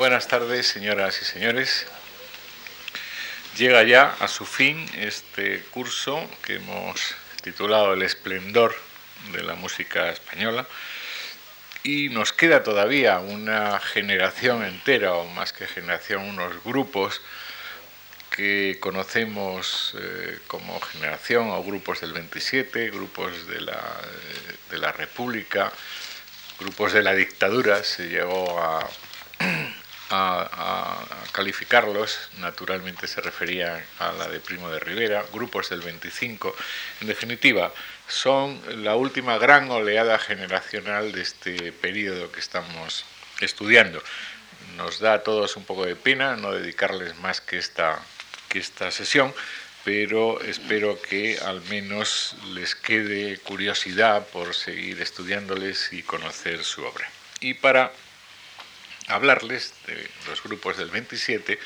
Buenas tardes, señoras y señores. Llega ya a su fin este curso que hemos titulado El esplendor de la música española y nos queda todavía una generación entera, o más que generación, unos grupos que conocemos eh, como generación o grupos del 27, grupos de la, de la República, grupos de la dictadura, se llegó a a, calificarlos, naturalmente se refería a la de Primo de Rivera, grupos del 25, en definitiva, son la última gran oleada generacional de este periodo que estamos estudiando. Nos da a todos un poco de pena no dedicarles más que esta, que esta sesión, pero espero que al menos les quede curiosidad por seguir estudiándoles y conocer su obra. Y para hablarles de los grupos del 27,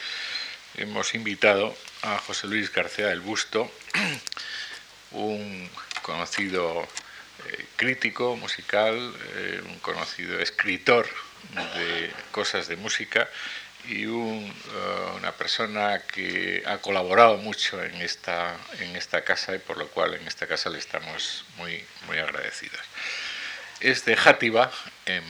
hemos invitado a José Luis García del Busto, un conocido eh, crítico musical, eh, un conocido escritor de cosas de música y eh, una persona que ha colaborado mucho en esta, en esta casa y por lo cual en esta casa le estamos muy, muy agradecidos. Es de Játiva, en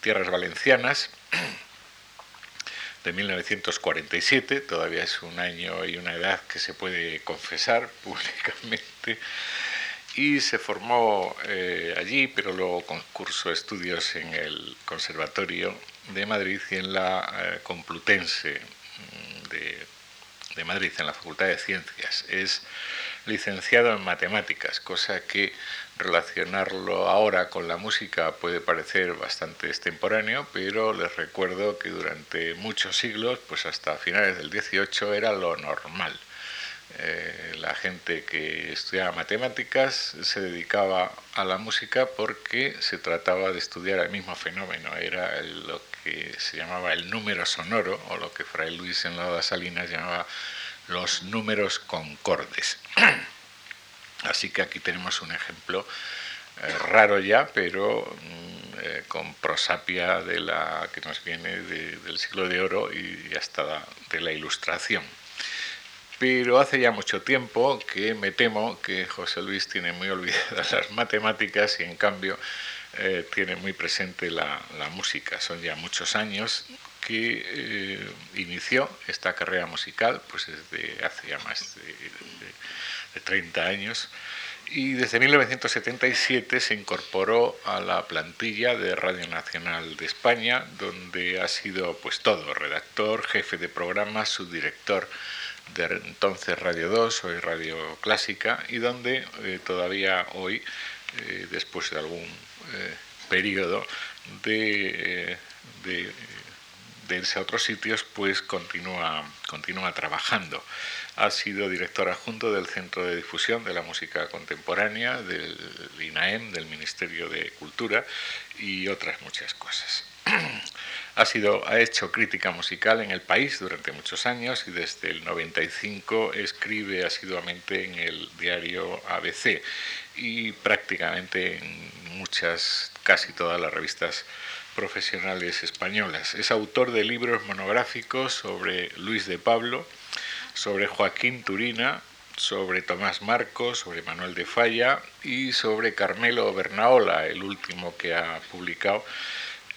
tierras valencianas, de 1947, todavía es un año y una edad que se puede confesar públicamente, y se formó eh, allí, pero luego cursó estudios en el Conservatorio de Madrid y en la eh, Complutense mm, de, de Madrid, en la Facultad de Ciencias. Es licenciado en matemáticas, cosa que relacionarlo ahora con la música puede parecer bastante extemporáneo, pero les recuerdo que durante muchos siglos, pues hasta finales del 18 era lo normal. Eh, la gente que estudiaba matemáticas se dedicaba a la música porque se trataba de estudiar el mismo fenómeno, era lo que se llamaba el número sonoro, o lo que Fray Luis en la Salinas llamaba los números concordes. Así que aquí tenemos un ejemplo eh, raro ya, pero mm, eh, con prosapia de la que nos viene del siglo de oro y hasta de la ilustración. Pero hace ya mucho tiempo que me temo que José Luis tiene muy olvidadas las matemáticas y en cambio eh, tiene muy presente la, música. Son ya muchos años que inició esta carrera musical, pues desde hace ya más de 30 años, y desde 1977 se incorporó a la plantilla de Radio Nacional de España, donde ha sido pues todo, redactor, jefe de programa, subdirector de entonces Radio 2, hoy Radio Clásica, y donde eh, todavía hoy, eh, después de algún eh, periodo de, de, de, irse a otros sitios, pues continúa, continúa trabajando. Ha sido director adjunto del Centro de Difusión de la Música Contemporánea, del INAEM, del Ministerio de Cultura y otras muchas cosas. Ha, sido, ha hecho crítica musical en el país durante muchos años y desde el 95 escribe asiduamente en el diario ABC y prácticamente en muchas, casi todas las revistas profesionales españolas. Es autor de libros monográficos sobre Luis de Pablo, sobre Joaquín Turina, sobre Tomás Marcos, sobre Manuel de Falla y sobre Carmelo Bernaola, el último que ha publicado.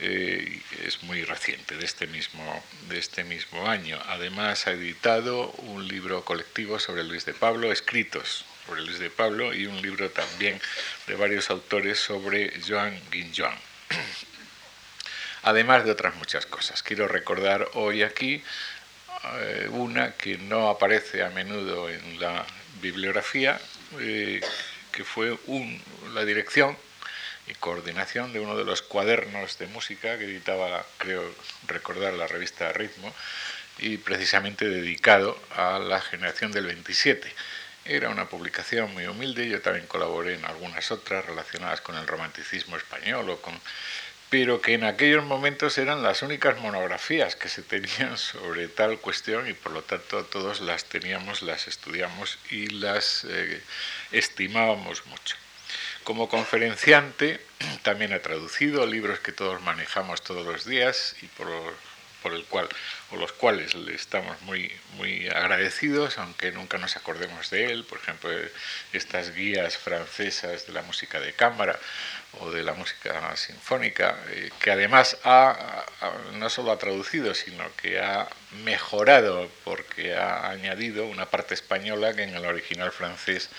Eh, es muy reciente, de este, mismo, de este mismo año. Además ha editado un libro colectivo sobre Luis de Pablo, escritos sobre Luis de Pablo, y un libro también de varios autores sobre Joan Guinjoan. Además de otras muchas cosas. Quiero recordar hoy aquí eh, una que no aparece a menudo en la bibliografía, eh, que fue la dirección y coordinación de uno de los cuadernos de música que editaba, creo recordar, la revista Ritmo, y precisamente dedicado a la generación del 27. Era una publicación muy humilde, yo también colaboré en algunas otras relacionadas con el romanticismo español o con pero que en aquellos momentos eran las únicas monografías que se tenían sobre tal cuestión y por lo tanto todos las teníamos, las estudiamos y las eh, estimábamos mucho. Como conferenciante también ha traducido libros que todos manejamos todos los días y por, por el cual o los cuales le estamos muy muy agradecidos, aunque nunca nos acordemos de él, por ejemplo, estas guías francesas de la música de cámara o de la música sinfónica, eh, que además ha, no solo ha traducido, sino que ha mejorado porque ha añadido una parte española que en el original francés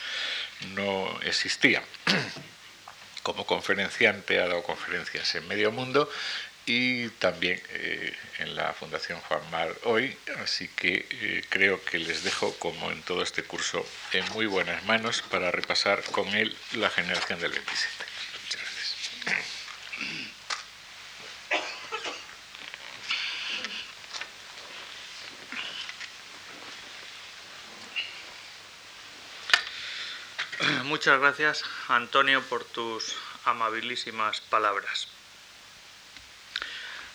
no existía. Como conferenciante ha dado conferencias en medio mundo y también eh, en la Fundación Juan Mar hoy, así que eh, creo que les dejo, como en todo este curso, en muy buenas manos para repasar con él la generación del 27. Muchas gracias. Muchas gracias, Antonio, por tus amabilísimas palabras.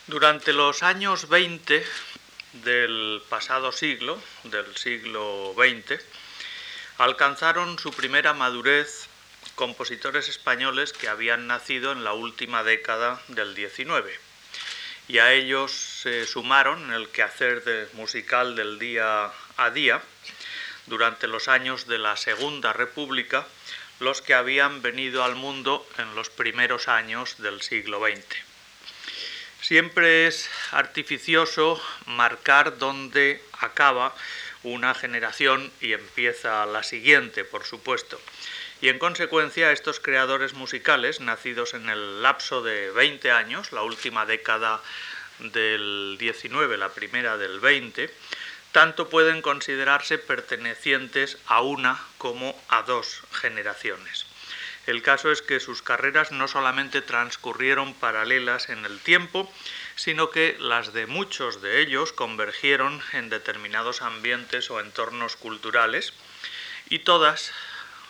Durante los años 20 del pasado siglo, del siglo XX, alcanzaron su primera madurez compositores españoles que habían nacido en la última década del XIX. Y a ellos se sumaron en el quehacer musical del día a día, durante los años de la Segunda República, los que habían venido al mundo en los primeros años del siglo XX. Siempre es artificioso marcar dónde acaba una generación y empieza la siguiente, por supuesto. Y en consecuencia, estos creadores musicales, nacidos en el lapso de 20 años, la última década del 19, la primera del 20, tanto pueden considerarse pertenecientes a una como a dos generaciones. El caso es que sus carreras no solamente transcurrieron paralelas en el tiempo, sino que las de muchos de ellos convergieron en determinados ambientes o entornos culturales y todas,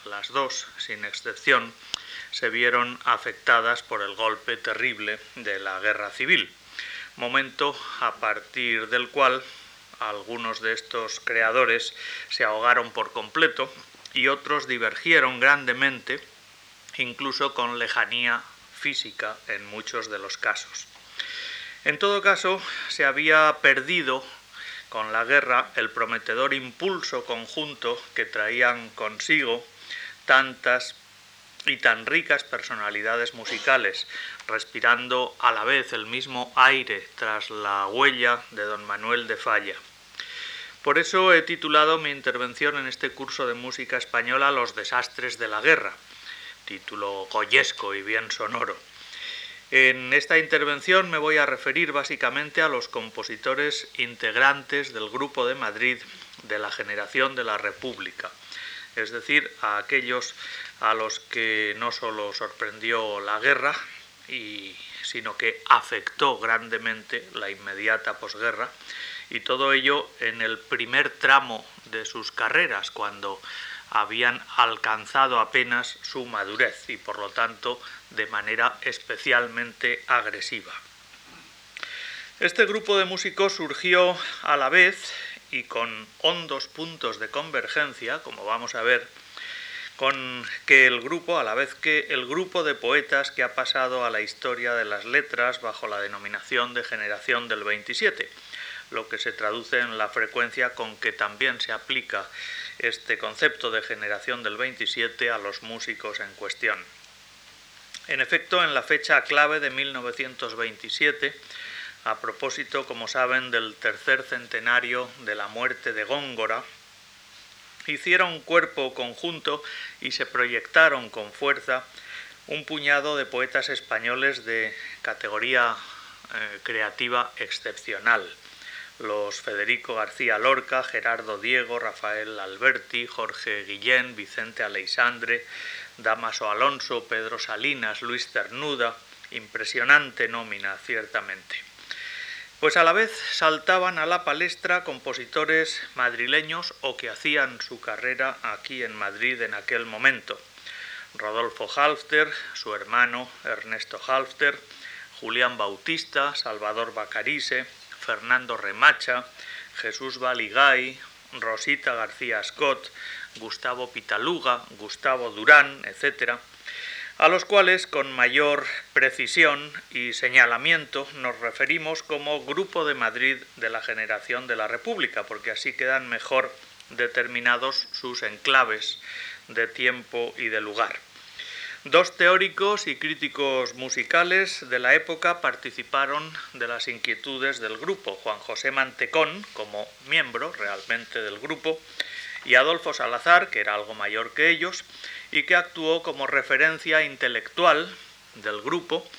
las dos sin excepción, se vieron afectadas por el golpe terrible de la guerra civil, momento a partir del cual algunos de estos creadores se ahogaron por completo y otros divergieron grandemente incluso con lejanía física en muchos de los casos. En todo caso, se había perdido con la guerra el prometedor impulso conjunto que traían consigo tantas y tan ricas personalidades musicales, respirando a la vez el mismo aire tras la huella de don Manuel de Falla. Por eso he titulado mi intervención en este curso de música española Los desastres de la guerra, título goyesco y bien sonoro. En esta intervención me voy a referir básicamente a los compositores integrantes del Grupo de Madrid de la generación de la República, es decir, a aquellos a los que no solo sorprendió la guerra, sino que afectó grandemente la inmediata posguerra, y todo ello en el primer tramo de sus carreras, cuando habían alcanzado apenas su madurez y por lo tanto de manera especialmente agresiva. Este grupo de músicos surgió a la vez y con hondos puntos de convergencia, como vamos a ver, con que el grupo, a la vez que el grupo de poetas que ha pasado a la historia de las letras bajo la denominación de generación del 27, lo que se traduce en la frecuencia con que también se aplica este concepto de generación del 27 a los músicos en cuestión. En efecto, en la fecha clave de 1927, a propósito, como saben, del tercer centenario de la muerte de Góngora, hicieron cuerpo conjunto y se proyectaron con fuerza un puñado de poetas españoles de categoría eh, creativa excepcional los Federico García Lorca, Gerardo Diego, Rafael Alberti, Jorge Guillén, Vicente Aleisandre, Damaso Alonso, Pedro Salinas, Luis Cernuda, impresionante nómina, ciertamente. Pues a la vez saltaban a la palestra compositores madrileños o que hacían su carrera aquí en Madrid en aquel momento. Rodolfo Halfter, su hermano Ernesto Halfter, Julián Bautista, Salvador Bacarise, Fernando Remacha, Jesús Baligay, Rosita García Scott, Gustavo Pitaluga, Gustavo Durán, etc., a los cuales con mayor precisión y señalamiento nos referimos como Grupo de Madrid de la Generación de la República, porque así quedan mejor determinados sus enclaves de tiempo y de lugar. Dos teóricos y críticos musicales de la época participaron de las inquietudes del grupo, Juan José Mantecón, como miembro realmente del grupo, y Adolfo Salazar, que era algo mayor que ellos, y que actuó como referencia intelectual del grupo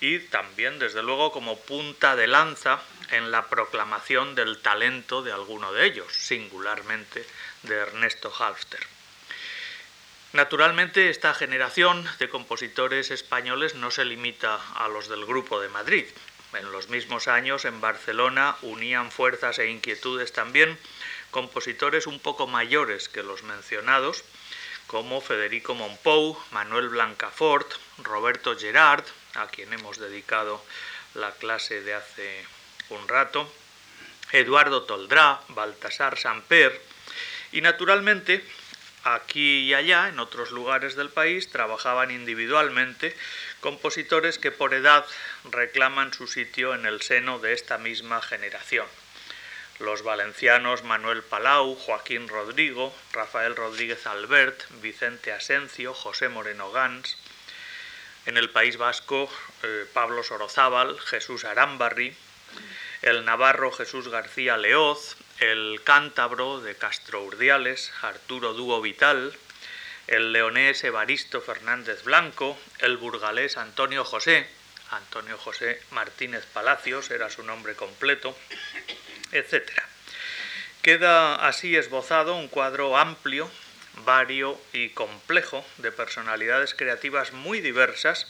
y también, desde luego, como punta de lanza en la proclamación del talento de alguno de ellos, singularmente de Ernesto Halfter. Naturalmente, esta generación de compositores españoles no se limita a los del Grupo de Madrid. En los mismos años, en Barcelona, unían fuerzas e inquietudes también compositores un poco mayores que los mencionados, como Federico Monpou, Manuel Blancafort, Roberto Gerard, a quien hemos dedicado la clase de hace un rato, Eduardo Toldrá, Baltasar Samper, y naturalmente aquí y allá, en otros lugares del país, trabajaban individualmente compositores que por edad reclaman su sitio en el seno de esta misma generación. Los valencianos Manuel Palau, Joaquín Rodrigo, Rafael Rodríguez Albert, Vicente Asencio, José Moreno Gans, en el País Vasco eh, Pablo Sorozábal, Jesús Arambarri, el navarro Jesús García Leoz, el cántabro de Castro Urdiales, Arturo Dúo Vital, el leonés Evaristo Fernández Blanco, el burgalés Antonio José, Antonio José Martínez Palacios era su nombre completo, etc. Queda así esbozado un cuadro amplio, vario y complejo de personalidades creativas muy diversas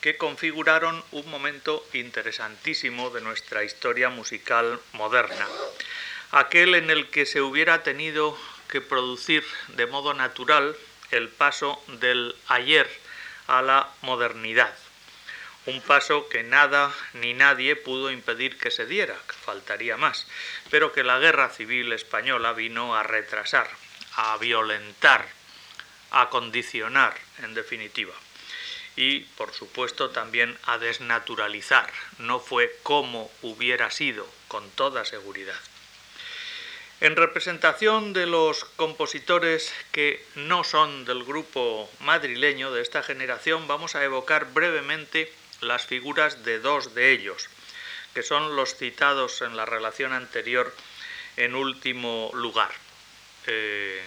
que configuraron un momento interesantísimo de nuestra historia musical moderna, aquel en el que se hubiera tenido que producir de modo natural el paso del ayer a la modernidad un paso que nada ni nadie pudo impedir que se diera, faltaría más, pero que la guerra civil española vino a retrasar, a violentar, a condicionar, en definitiva. Y, por supuesto, también a desnaturalizar. No fue como hubiera sido, con toda seguridad. En representación de los compositores que no son del grupo madrileño de esta generación, vamos a evocar brevemente las figuras de dos de ellos, que son los citados en la relación anterior en último lugar. Eh,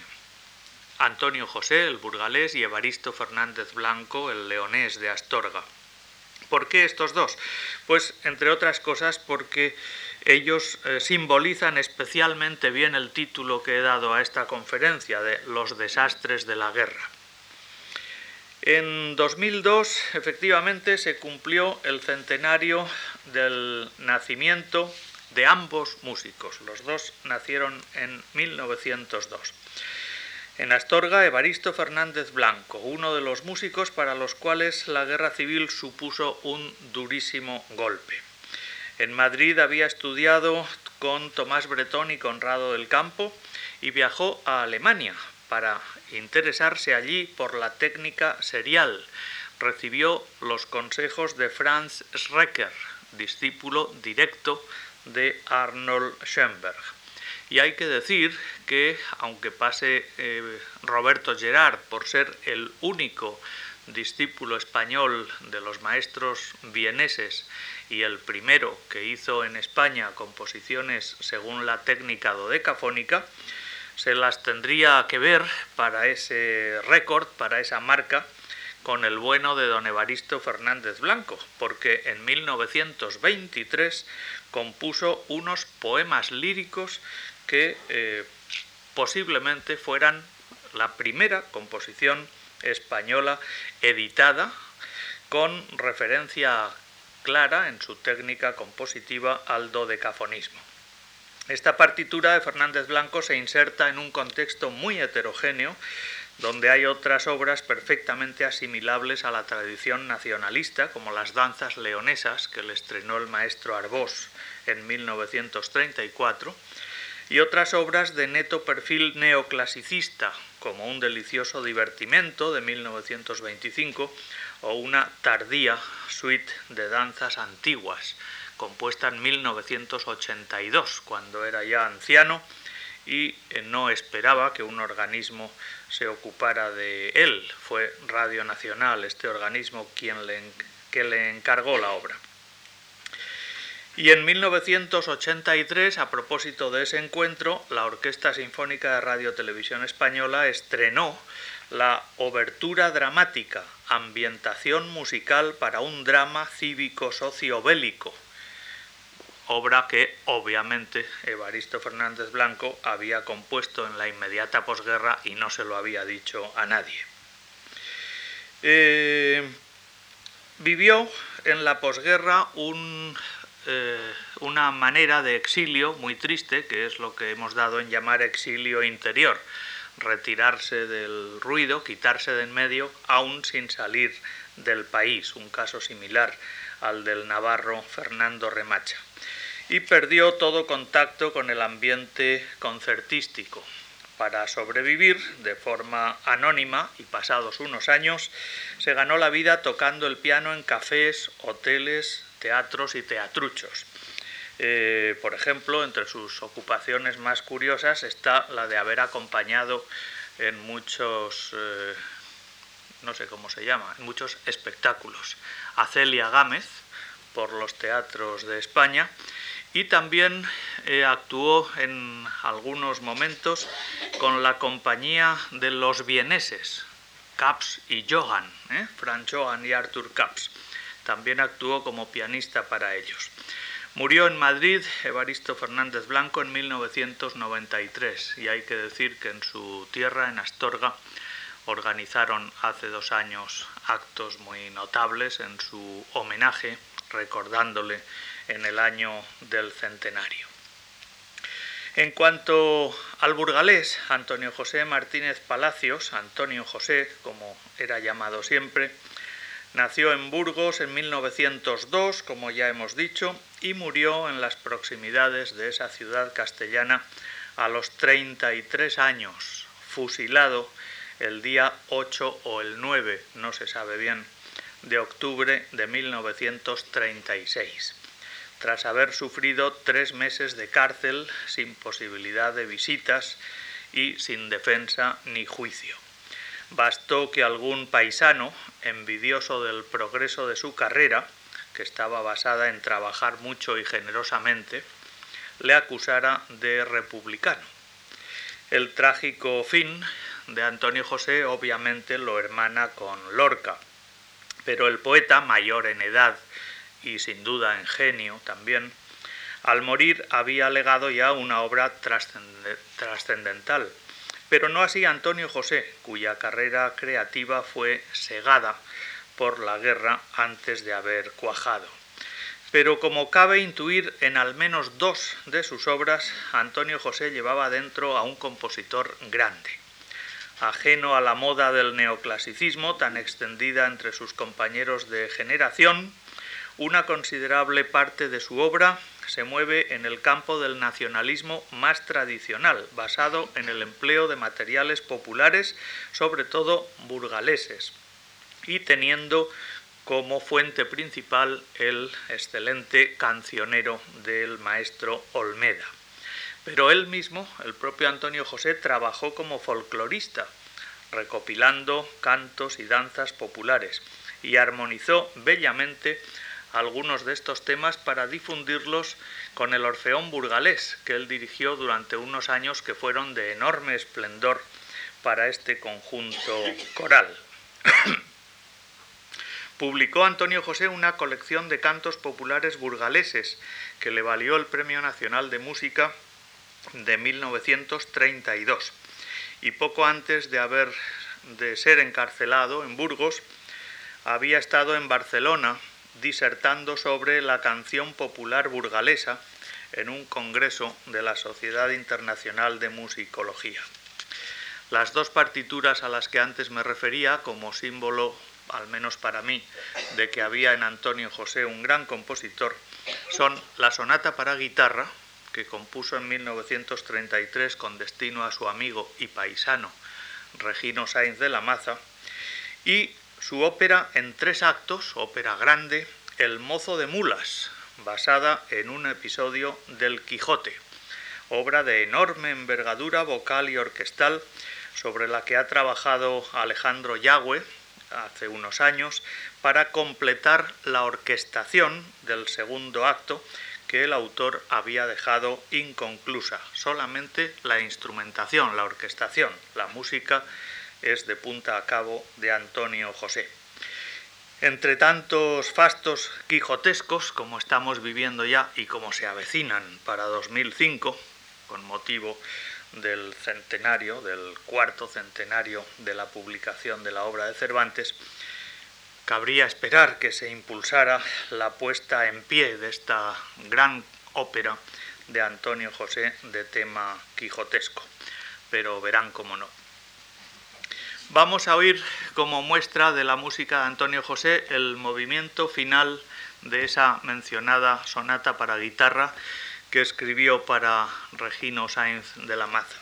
Antonio José, el burgalés, y Evaristo Fernández Blanco, el leonés de Astorga. ¿Por qué estos dos? Pues, entre otras cosas, porque ellos eh, simbolizan especialmente bien el título que he dado a esta conferencia de Los desastres de la guerra. En 2002, efectivamente, se cumplió el centenario del nacimiento de ambos músicos. Los dos nacieron en 1902. En Astorga, Evaristo Fernández Blanco, uno de los músicos para los cuales la guerra civil supuso un durísimo golpe. En Madrid había estudiado con Tomás Bretón y Conrado del Campo y viajó a Alemania para interesarse allí por la técnica serial. Recibió los consejos de Franz Schrecker, discípulo directo de Arnold Schoenberg. Y hay que decir que, aunque pase eh, Roberto Gerard por ser el único discípulo español de los maestros vieneses y el primero que hizo en España composiciones según la técnica dodecafónica, se las tendría que ver para ese récord, para esa marca, con el bueno de don Evaristo Fernández Blanco, porque en 1923 compuso unos poemas líricos que eh, posiblemente fueran la primera composición española editada con referencia clara en su técnica compositiva al dodecafonismo. Esta partitura de Fernández Blanco se inserta en un contexto muy heterogéneo, donde hay otras obras perfectamente asimilables a la tradición nacionalista, como las danzas leonesas que le estrenó el maestro Arbós en 1934, y otras obras de neto perfil neoclasicista, como Un delicioso divertimento de 1925, o una tardía suite de danzas antiguas, compuesta en 1982, cuando era ya anciano y eh, no esperaba que un organismo se ocupara de él. Fue Radio Nacional, este organismo, quien le, que le encargó la obra. Y en 1983, a propósito de ese encuentro, la Orquesta Sinfónica de Radio Televisión Española estrenó la obertura dramática, ambientación musical para un drama cívico sociobélico, obra que obviamente Evaristo Fernández Blanco había compuesto en la inmediata posguerra y no se lo había dicho a nadie. Eh, vivió en la posguerra eh, una manera de exilio muy triste, que es lo que hemos dado en llamar exilio interior retirarse del ruido, quitarse de en medio, aún sin salir del país, un caso similar al del navarro Fernando Remacha. Y perdió todo contacto con el ambiente concertístico. Para sobrevivir de forma anónima y pasados unos años, se ganó la vida tocando el piano en cafés, hoteles, teatros y teatruchos eh, por ejemplo, entre sus ocupaciones más curiosas está la de haber acompañado en muchos, eh, no sé cómo se llama, en muchos espectáculos a Celia Gámez por los teatros de España y también eh, actuó en algunos momentos con la compañía de los vieneses, Caps y Johan, Frank Johan y Arthur Caps. También actuó como pianista para ellos. Murió en Madrid Evaristo Fernández Blanco en 1993 y hay que decir que en su tierra, en Astorga, organizaron hace dos años actos muy notables en su homenaje, recordándole en el año del centenario. En cuanto al burgalés, Antonio José Martínez Palacios, Antonio José, como era llamado siempre, Nació en Burgos en 1902, como ya hemos dicho, y murió en las proximidades de esa ciudad castellana a los 33 años, fusilado el día 8 o el 9, no se sabe bien, de octubre de 1936, tras haber sufrido tres meses de cárcel sin posibilidad de visitas y sin defensa ni juicio. Bastó que algún paisano, envidioso del progreso de su carrera, que estaba basada en trabajar mucho y generosamente, le acusara de republicano. El trágico fin de Antonio José obviamente lo hermana con Lorca, pero el poeta, mayor en edad y sin duda en genio también, al morir había legado ya una obra trascendental, pero no así Antonio José, cuya carrera creativa fue segada por la guerra antes de haber cuajado. Pero como cabe intuir en al menos dos de sus obras, Antonio José llevaba dentro a un compositor grande. Ajeno a la moda del neoclasicismo tan extendida entre sus compañeros de generación, una considerable parte de su obra se mueve en el campo del nacionalismo más tradicional, basado en el empleo de materiales populares, sobre todo burgaleses, y teniendo como fuente principal el excelente cancionero del maestro Olmeda. Pero él mismo, el propio Antonio José, trabajó como folclorista, recopilando cantos y danzas populares, y armonizó bellamente algunos de estos temas para difundirlos con el Orfeón Burgalés, que él dirigió durante unos años que fueron de enorme esplendor para este conjunto coral. Publicó Antonio José una colección de cantos populares burgaleses que le valió el Premio Nacional de Música de 1932 y poco antes de haber de ser encarcelado en Burgos había estado en Barcelona disertando sobre la canción popular burgalesa en un congreso de la Sociedad Internacional de Musicología. Las dos partituras a las que antes me refería como símbolo, al menos para mí, de que había en Antonio José un gran compositor, son la sonata para guitarra, que compuso en 1933 con destino a su amigo y paisano Regino Sainz de la Maza, y su ópera en tres actos, ópera grande, El mozo de mulas, basada en un episodio del Quijote, obra de enorme envergadura vocal y orquestal sobre la que ha trabajado Alejandro Yagüe hace unos años para completar la orquestación del segundo acto que el autor había dejado inconclusa. Solamente la instrumentación, la orquestación, la música es de punta a cabo de Antonio José. Entre tantos fastos quijotescos, como estamos viviendo ya y como se avecinan para 2005, con motivo del centenario, del cuarto centenario de la publicación de la obra de Cervantes, cabría esperar que se impulsara la puesta en pie de esta gran ópera de Antonio José de tema quijotesco, pero verán cómo no. Vamos a oír como muestra de la música de Antonio José el movimiento final de esa mencionada sonata para guitarra que escribió para Regino Sainz de la Maza.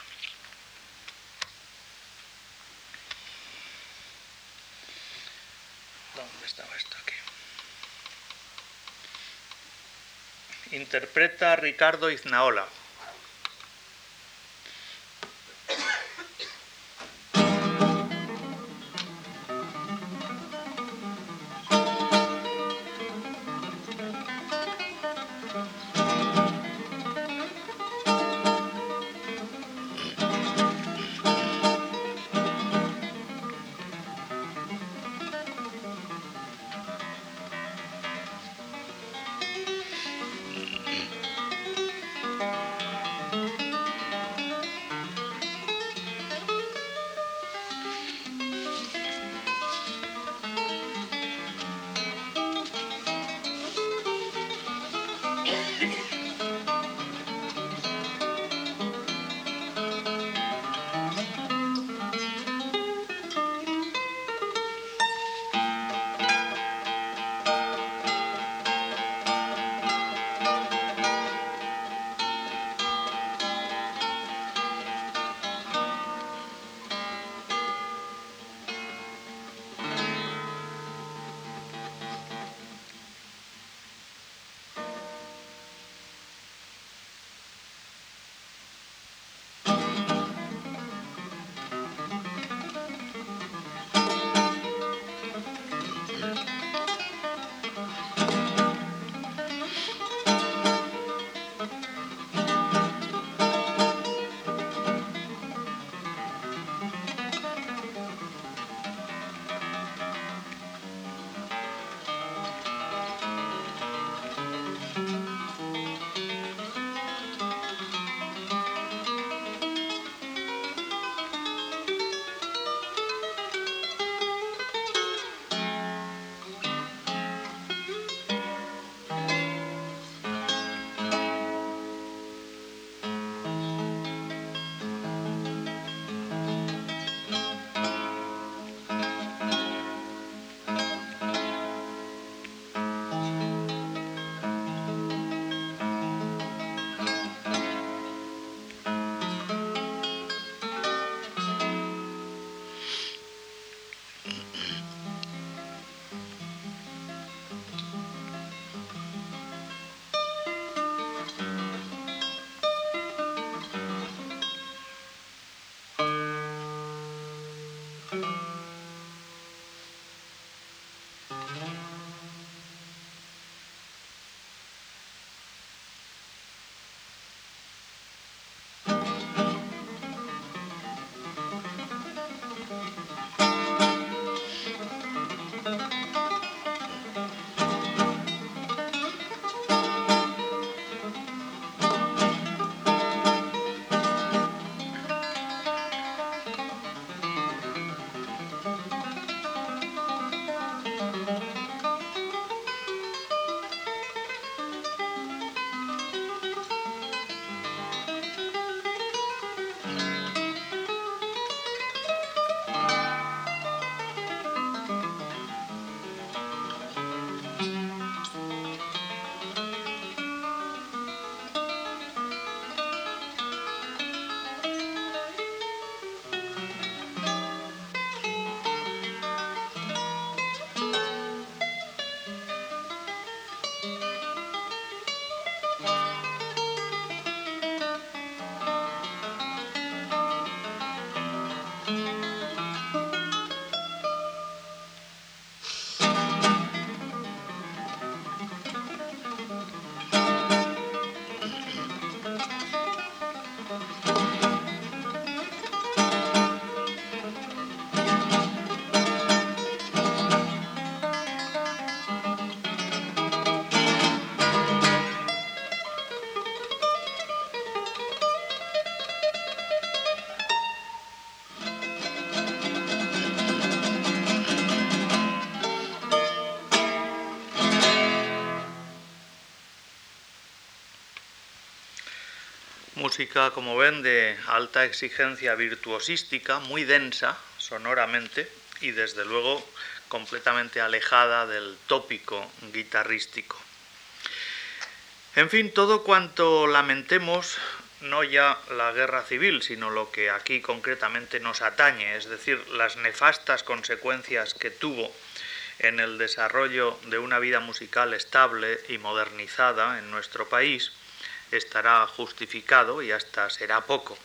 ¿Dónde estaba esto aquí? Interpreta Ricardo Iznaola. Música, como ven, de alta exigencia virtuosística, muy densa sonoramente y desde luego completamente alejada del tópico guitarrístico. En fin, todo cuanto lamentemos, no ya la guerra civil, sino lo que aquí concretamente nos atañe, es decir, las nefastas consecuencias que tuvo en el desarrollo de una vida musical estable y modernizada en nuestro país, estará justificado y hasta será poco.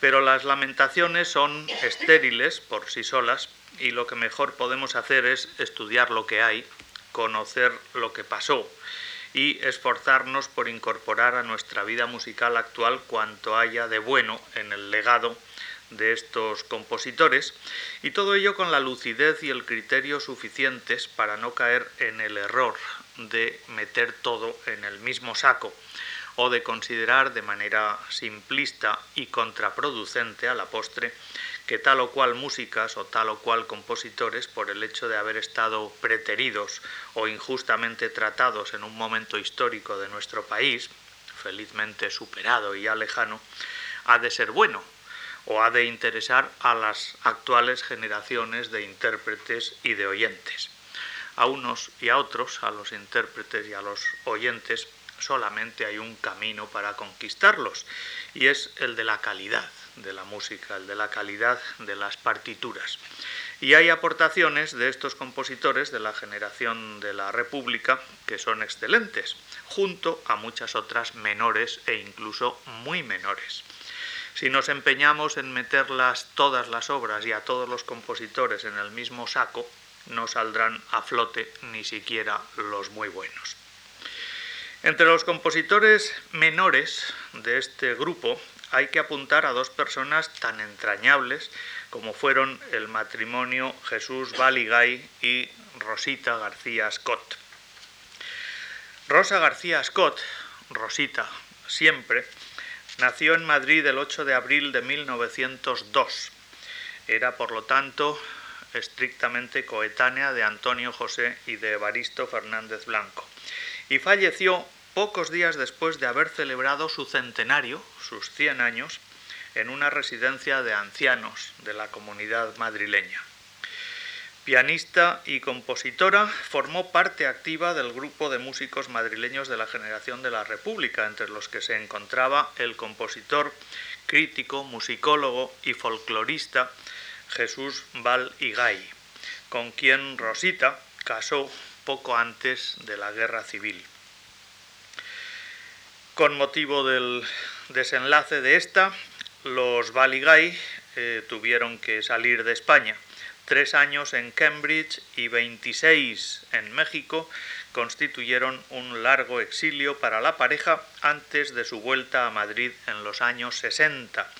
Pero las lamentaciones son estériles por sí solas y lo que mejor podemos hacer es estudiar lo que hay, conocer lo que pasó y esforzarnos por incorporar a nuestra vida musical actual cuanto haya de bueno en el legado de estos compositores y todo ello con la lucidez y el criterio suficientes para no caer en el error de meter todo en el mismo saco o de considerar de manera simplista y contraproducente a la postre que tal o cual músicas o tal o cual compositores, por el hecho de haber estado preteridos o injustamente tratados en un momento histórico de nuestro país, felizmente superado y ya lejano, ha de ser bueno o ha de interesar a las actuales generaciones de intérpretes y de oyentes. A unos y a otros, a los intérpretes y a los oyentes, solamente hay un camino para conquistarlos, y es el de la calidad de la música, el de la calidad de las partituras. Y hay aportaciones de estos compositores de la generación de la República que son excelentes, junto a muchas otras menores e incluso muy menores. Si nos empeñamos en meterlas todas las obras y a todos los compositores en el mismo saco, no saldrán a flote ni siquiera los muy buenos. Entre los compositores menores de este grupo hay que apuntar a dos personas tan entrañables como fueron el matrimonio Jesús Baligay y Rosita García Scott. Rosa García Scott, Rosita siempre, nació en Madrid el 8 de abril de 1902. Era, por lo tanto, estrictamente coetánea de Antonio José y de Evaristo Fernández Blanco. Y falleció pocos días después de haber celebrado su centenario, sus 100 años, en una residencia de ancianos de la comunidad madrileña. Pianista y compositora, formó parte activa del grupo de músicos madrileños de la generación de la República, entre los que se encontraba el compositor, crítico, musicólogo y folclorista Jesús Val y Gay, con quien Rosita casó poco antes de la Guerra Civil. Con motivo del desenlace de esta, los Baligay eh, tuvieron que salir de España. Tres años en Cambridge y 26 en México constituyeron un largo exilio para la pareja antes de su vuelta a Madrid en los años 60,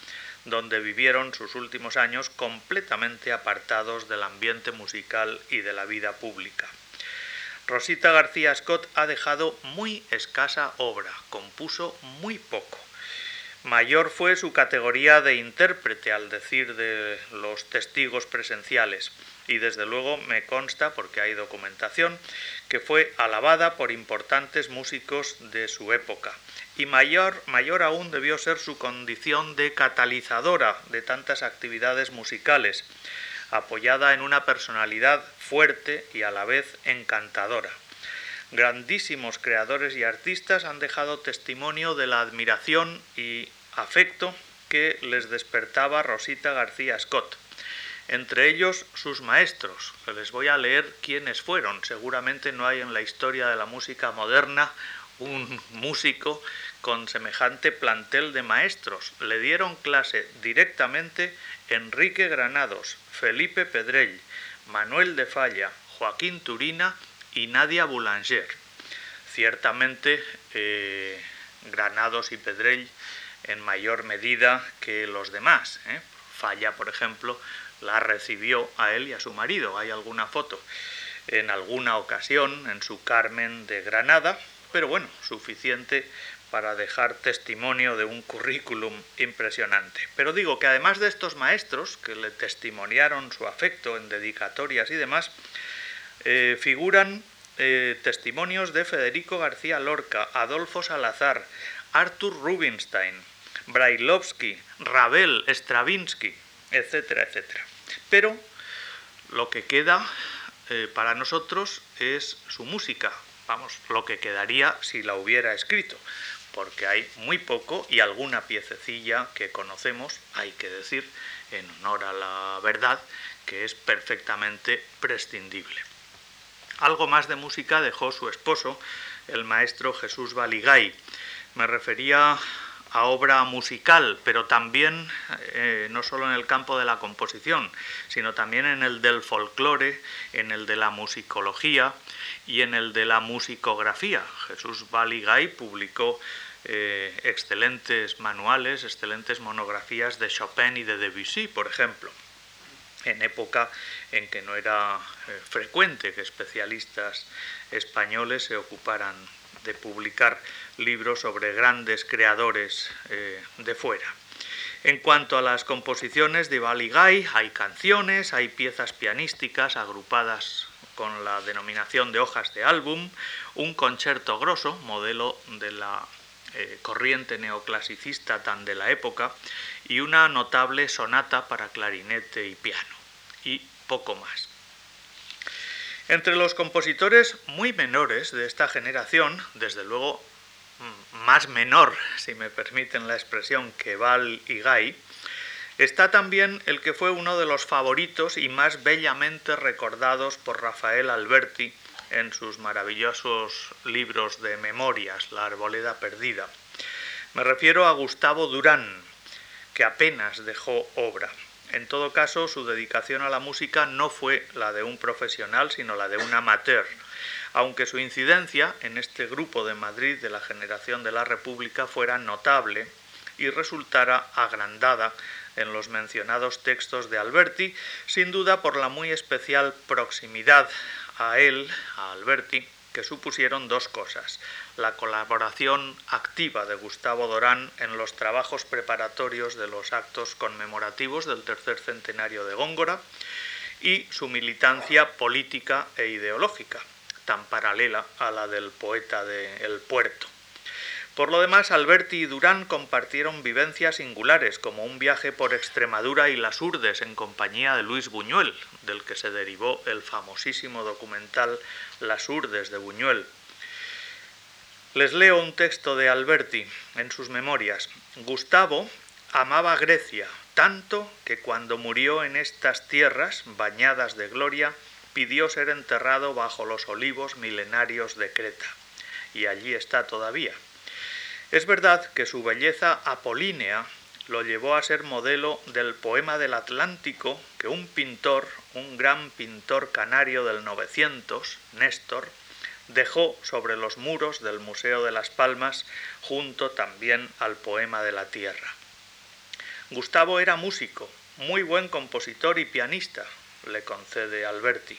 donde vivieron sus últimos años completamente apartados del ambiente musical y de la vida pública. Rosita García Scott ha dejado muy escasa obra, compuso muy poco. Mayor fue su categoría de intérprete, al decir de los testigos presenciales, y desde luego me consta, porque hay documentación, que fue alabada por importantes músicos de su época. Y mayor, mayor aún debió ser su condición de catalizadora de tantas actividades musicales, apoyada en una personalidad fuerte y a la vez encantadora. Grandísimos creadores y artistas han dejado testimonio de la admiración y afecto que les despertaba Rosita García Scott. Entre ellos sus maestros, les voy a leer quiénes fueron. Seguramente no hay en la historia de la música moderna un músico con semejante plantel de maestros. Le dieron clase directamente Enrique Granados, Felipe Pedrell, Manuel de Falla, Joaquín Turina y Nadia Boulanger. Ciertamente eh, Granados y Pedrell en mayor medida que los demás. ¿eh? Falla, por ejemplo, la recibió a él y a su marido. Hay alguna foto en alguna ocasión en su Carmen de Granada, pero bueno, suficiente para dejar testimonio de un currículum impresionante. Pero digo que además de estos maestros que le testimoniaron su afecto en dedicatorias y demás, eh, figuran eh, testimonios de Federico García Lorca, Adolfo Salazar, Arthur Rubinstein, Brailovsky, Ravel, Stravinsky, etcétera, etcétera. Pero lo que queda eh, para nosotros es su música, vamos, lo que quedaría si la hubiera escrito, porque hay muy poco y alguna piececilla que conocemos, hay que decir, en honor a la verdad, que es perfectamente prescindible. Algo más de música dejó su esposo, el maestro Jesús Baligay. Me refería a obra musical, pero también eh, no solo en el campo de la composición, sino también en el del folclore, en el de la musicología y en el de la musicografía. Jesús Baligay publicó eh, excelentes manuales, excelentes monografías de Chopin y de Debussy, por ejemplo, en época en que no era eh, frecuente que especialistas españoles se ocuparan de publicar libros sobre grandes creadores eh, de fuera. En cuanto a las composiciones de Baligay, hay canciones, hay piezas pianísticas agrupadas con la denominación de hojas de álbum, un concierto grosso, modelo de la eh, corriente neoclasicista tan de la época, y una notable sonata para clarinete y piano, y poco más. Entre los compositores muy menores de esta generación, desde luego más menor, si me permiten la expresión, que Val y Gay, está también el que fue uno de los favoritos y más bellamente recordados por Rafael Alberti en sus maravillosos libros de memorias, La Arboleda Perdida. Me refiero a Gustavo Durán, que apenas dejó obra. En todo caso, su dedicación a la música no fue la de un profesional, sino la de un amateur, aunque su incidencia en este grupo de Madrid de la generación de la República fuera notable y resultara agrandada en los mencionados textos de Alberti, sin duda por la muy especial proximidad a él, a Alberti, que supusieron dos cosas. La colaboración activa de Gustavo Dorán en los trabajos preparatorios de los actos conmemorativos del tercer centenario de Góngora y su militancia política e ideológica, tan paralela a la del poeta de El Puerto. Por lo demás, Alberti y Durán compartieron vivencias singulares, como un viaje por Extremadura y las Urdes en compañía de Luis Buñuel, del que se derivó el famosísimo documental Las Urdes de Buñuel. Les leo un texto de Alberti en sus memorias. Gustavo amaba Grecia tanto que cuando murió en estas tierras bañadas de gloria, pidió ser enterrado bajo los olivos milenarios de Creta. Y allí está todavía. Es verdad que su belleza apolínea lo llevó a ser modelo del poema del Atlántico que un pintor, un gran pintor canario del 900, Néstor, dejó sobre los muros del Museo de las Palmas junto también al poema de la Tierra. Gustavo era músico, muy buen compositor y pianista, le concede Alberti.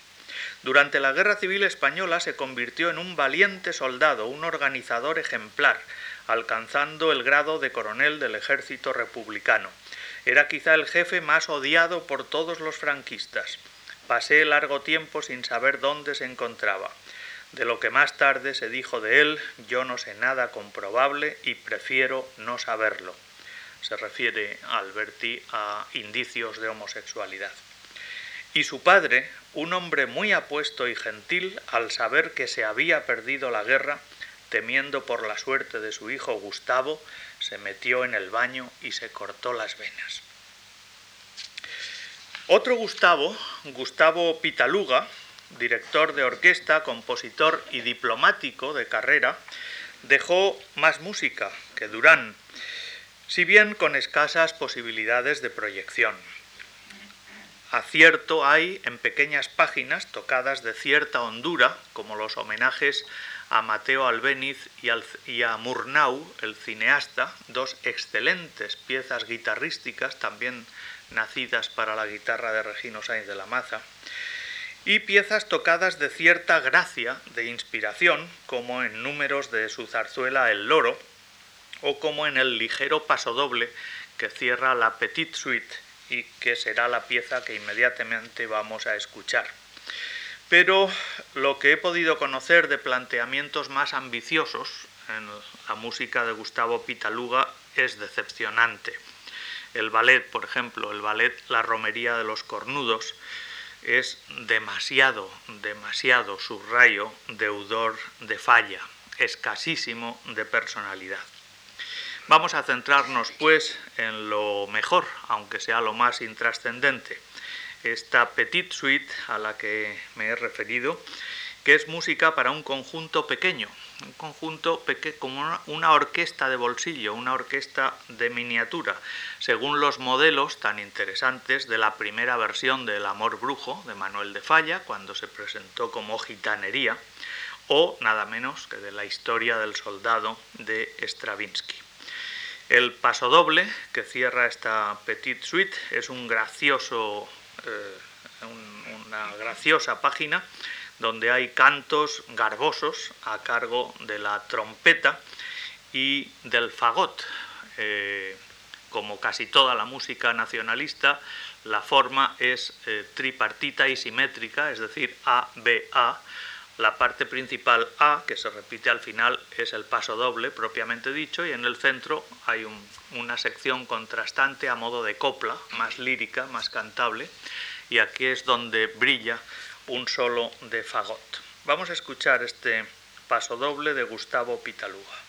Durante la Guerra Civil Española se convirtió en un valiente soldado, un organizador ejemplar, alcanzando el grado de coronel del ejército republicano. Era quizá el jefe más odiado por todos los franquistas. Pasé largo tiempo sin saber dónde se encontraba. De lo que más tarde se dijo de él, yo no sé nada comprobable y prefiero no saberlo. Se refiere Alberti a indicios de homosexualidad. Y su padre, un hombre muy apuesto y gentil, al saber que se había perdido la guerra, temiendo por la suerte de su hijo Gustavo, se metió en el baño y se cortó las venas. Otro Gustavo, Gustavo Pitaluga, director de orquesta, compositor y diplomático de carrera, dejó más música que Durán, si bien con escasas posibilidades de proyección. Acierto hay en pequeñas páginas tocadas de cierta hondura, como los homenajes a Mateo Albéniz y, a Murnau, el cineasta, dos excelentes piezas guitarrísticas, también nacidas para la guitarra de Regino Sainz de la Maza, y piezas tocadas de cierta gracia, de inspiración, como en números de su zarzuela El Loro, o como en el ligero pasodoble que cierra la Petite Suite y que será la pieza que inmediatamente vamos a escuchar pero lo que he podido conocer de planteamientos más ambiciosos en la música de Gustavo Pitaluga es decepcionante. El ballet, por ejemplo, el ballet La Romería de los Cornudos, es demasiado, demasiado subrayo deudor de falla, escasísimo de personalidad. Vamos a centrarnos, pues, en lo mejor, aunque sea lo más intrascendente, esta petite suite a la que me he referido, que es música para un conjunto pequeño, un conjunto como una, orquesta de bolsillo, una orquesta de miniatura, según los modelos tan interesantes de la primera versión del Amor Brujo de Manuel de Falla, cuando se presentó como gitanería, o nada menos que de la historia del soldado de Stravinsky. El pasodoble que cierra esta petite suite es un gracioso, eh, una graciosa página donde hay cantos garbosos a cargo de la trompeta y del fagot. Eh, como casi toda la música nacionalista, la forma es eh, tripartita y simétrica, es decir, A-B-A. La parte principal A, que se repite al final, es el paso doble propiamente dicho, y en el centro hay una sección contrastante a modo de copla, más lírica, más cantable, y aquí es donde brilla un solo de fagot. Vamos a escuchar este paso doble de Gustavo Pitaluga.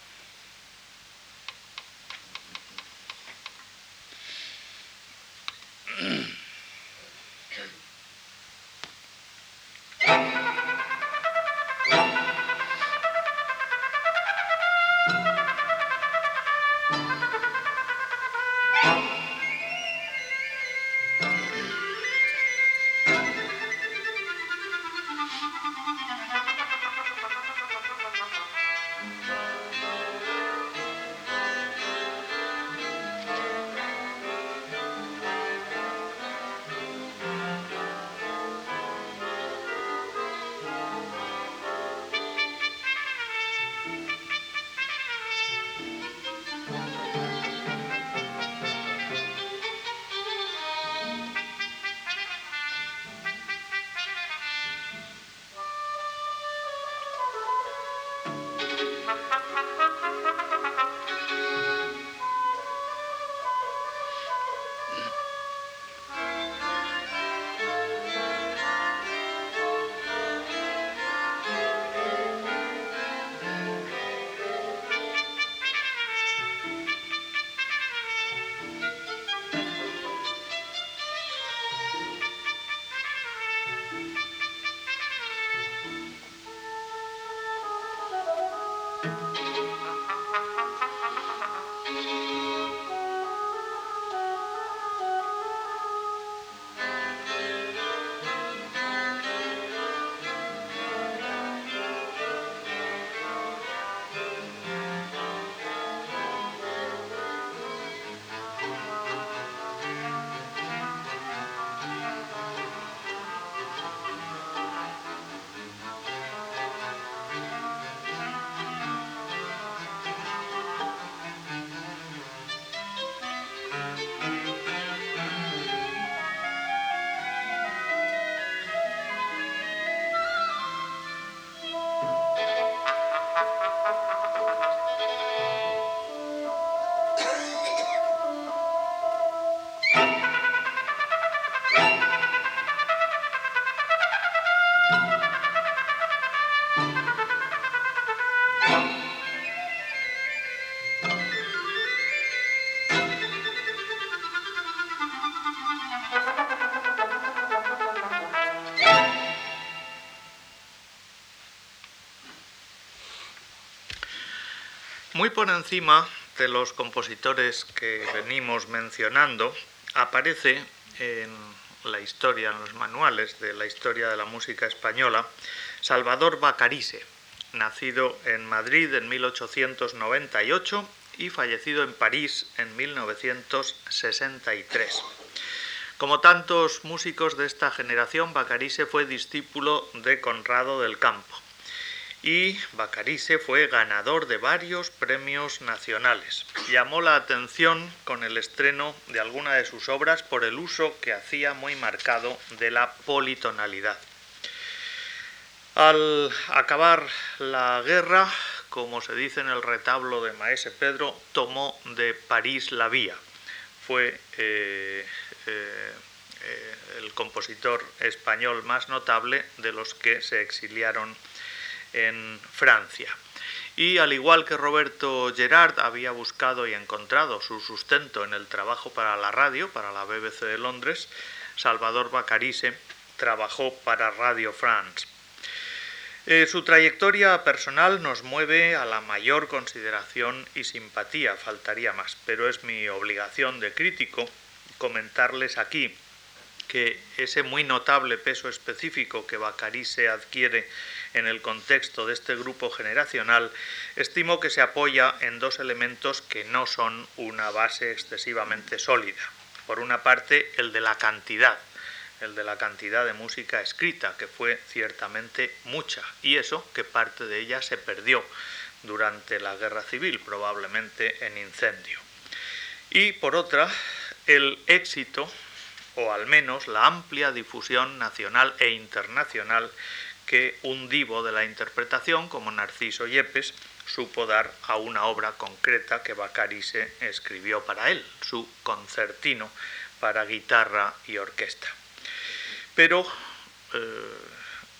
Por encima de los compositores que venimos mencionando, aparece en la historia, en los manuales de la historia de la música española, Salvador Bacarice, nacido en Madrid en 1898 y fallecido en París en 1963. Como tantos músicos de esta generación, Bacarice fue discípulo de Conrado del Campo y Bacarice fue ganador de varios premios nacionales. Llamó la atención con el estreno de alguna de sus obras por el uso que hacía muy marcado de la politonalidad. Al acabar la guerra, como se dice en el retablo de Maese Pedro, tomó de París la vía. Fue eh, eh, eh, el compositor español más notable de los que se exiliaron en Francia. Y al igual que Roberto Gerard había buscado y encontrado su sustento en el trabajo para la radio, para la BBC de Londres, Salvador Bacarise trabajó para Radio France. Eh, su trayectoria personal nos mueve a la mayor consideración y simpatía, faltaría más, pero es mi obligación de crítico comentarles aquí que ese muy notable peso específico que Bacarise adquiere en el contexto de este grupo generacional, estimo que se apoya en dos elementos que no son una base excesivamente sólida. Por una parte, el de la cantidad, el de la cantidad de música escrita, que fue ciertamente mucha, y eso que parte de ella se perdió durante la guerra civil, probablemente en incendio. Y por otra, el éxito, o al menos la amplia difusión nacional e internacional que un divo de la interpretación, como Narciso Yepes, supo dar a una obra concreta que Bacarise escribió para él, su concertino para guitarra y orquesta pero eh,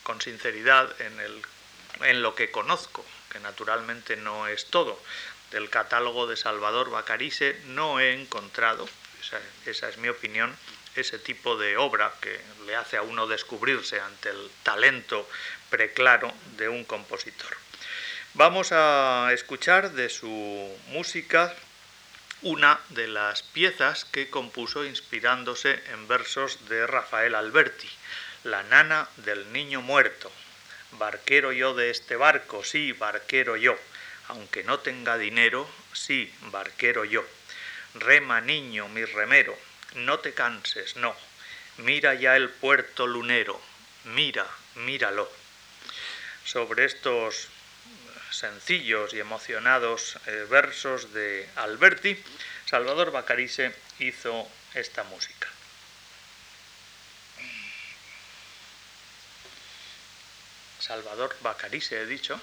con sinceridad en, el, en lo que conozco, que naturalmente no es todo. Del catálogo de Salvador Bacarise no he encontrado, esa, es mi opinión, ese tipo de obra que le hace a uno descubrirse ante el talento preclaro de un compositor. Vamos a escuchar de su música una de las piezas que compuso inspirándose en versos de Rafael Alberti, La nana del niño muerto. Barquero yo de este barco, sí, barquero yo, aunque no tenga dinero, sí, barquero yo. Rema niño, mi remero, no te canses, no. Mira ya el puerto lunero, mira, míralo. Sobre estos sencillos y emocionados eh, versos de Alberti, Salvador Bacarise hizo esta música. Salvador Bacarise, he dicho.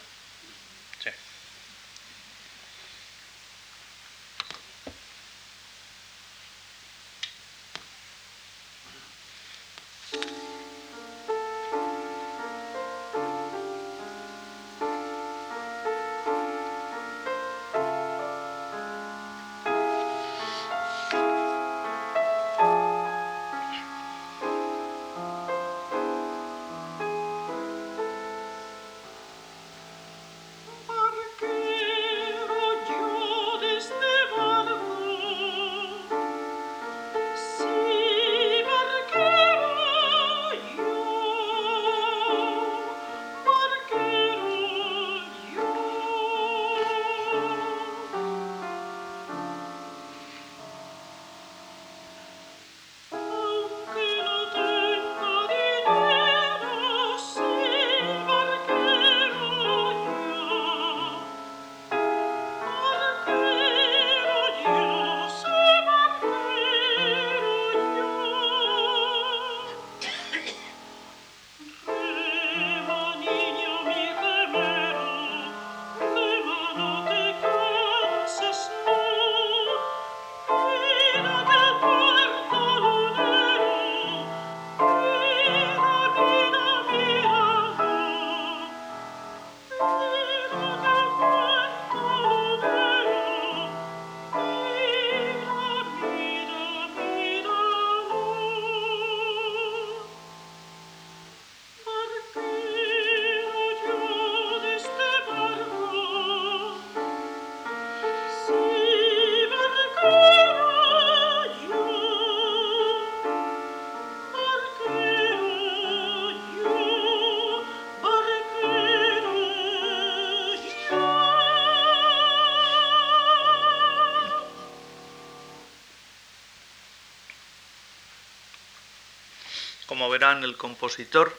Como verán, el compositor,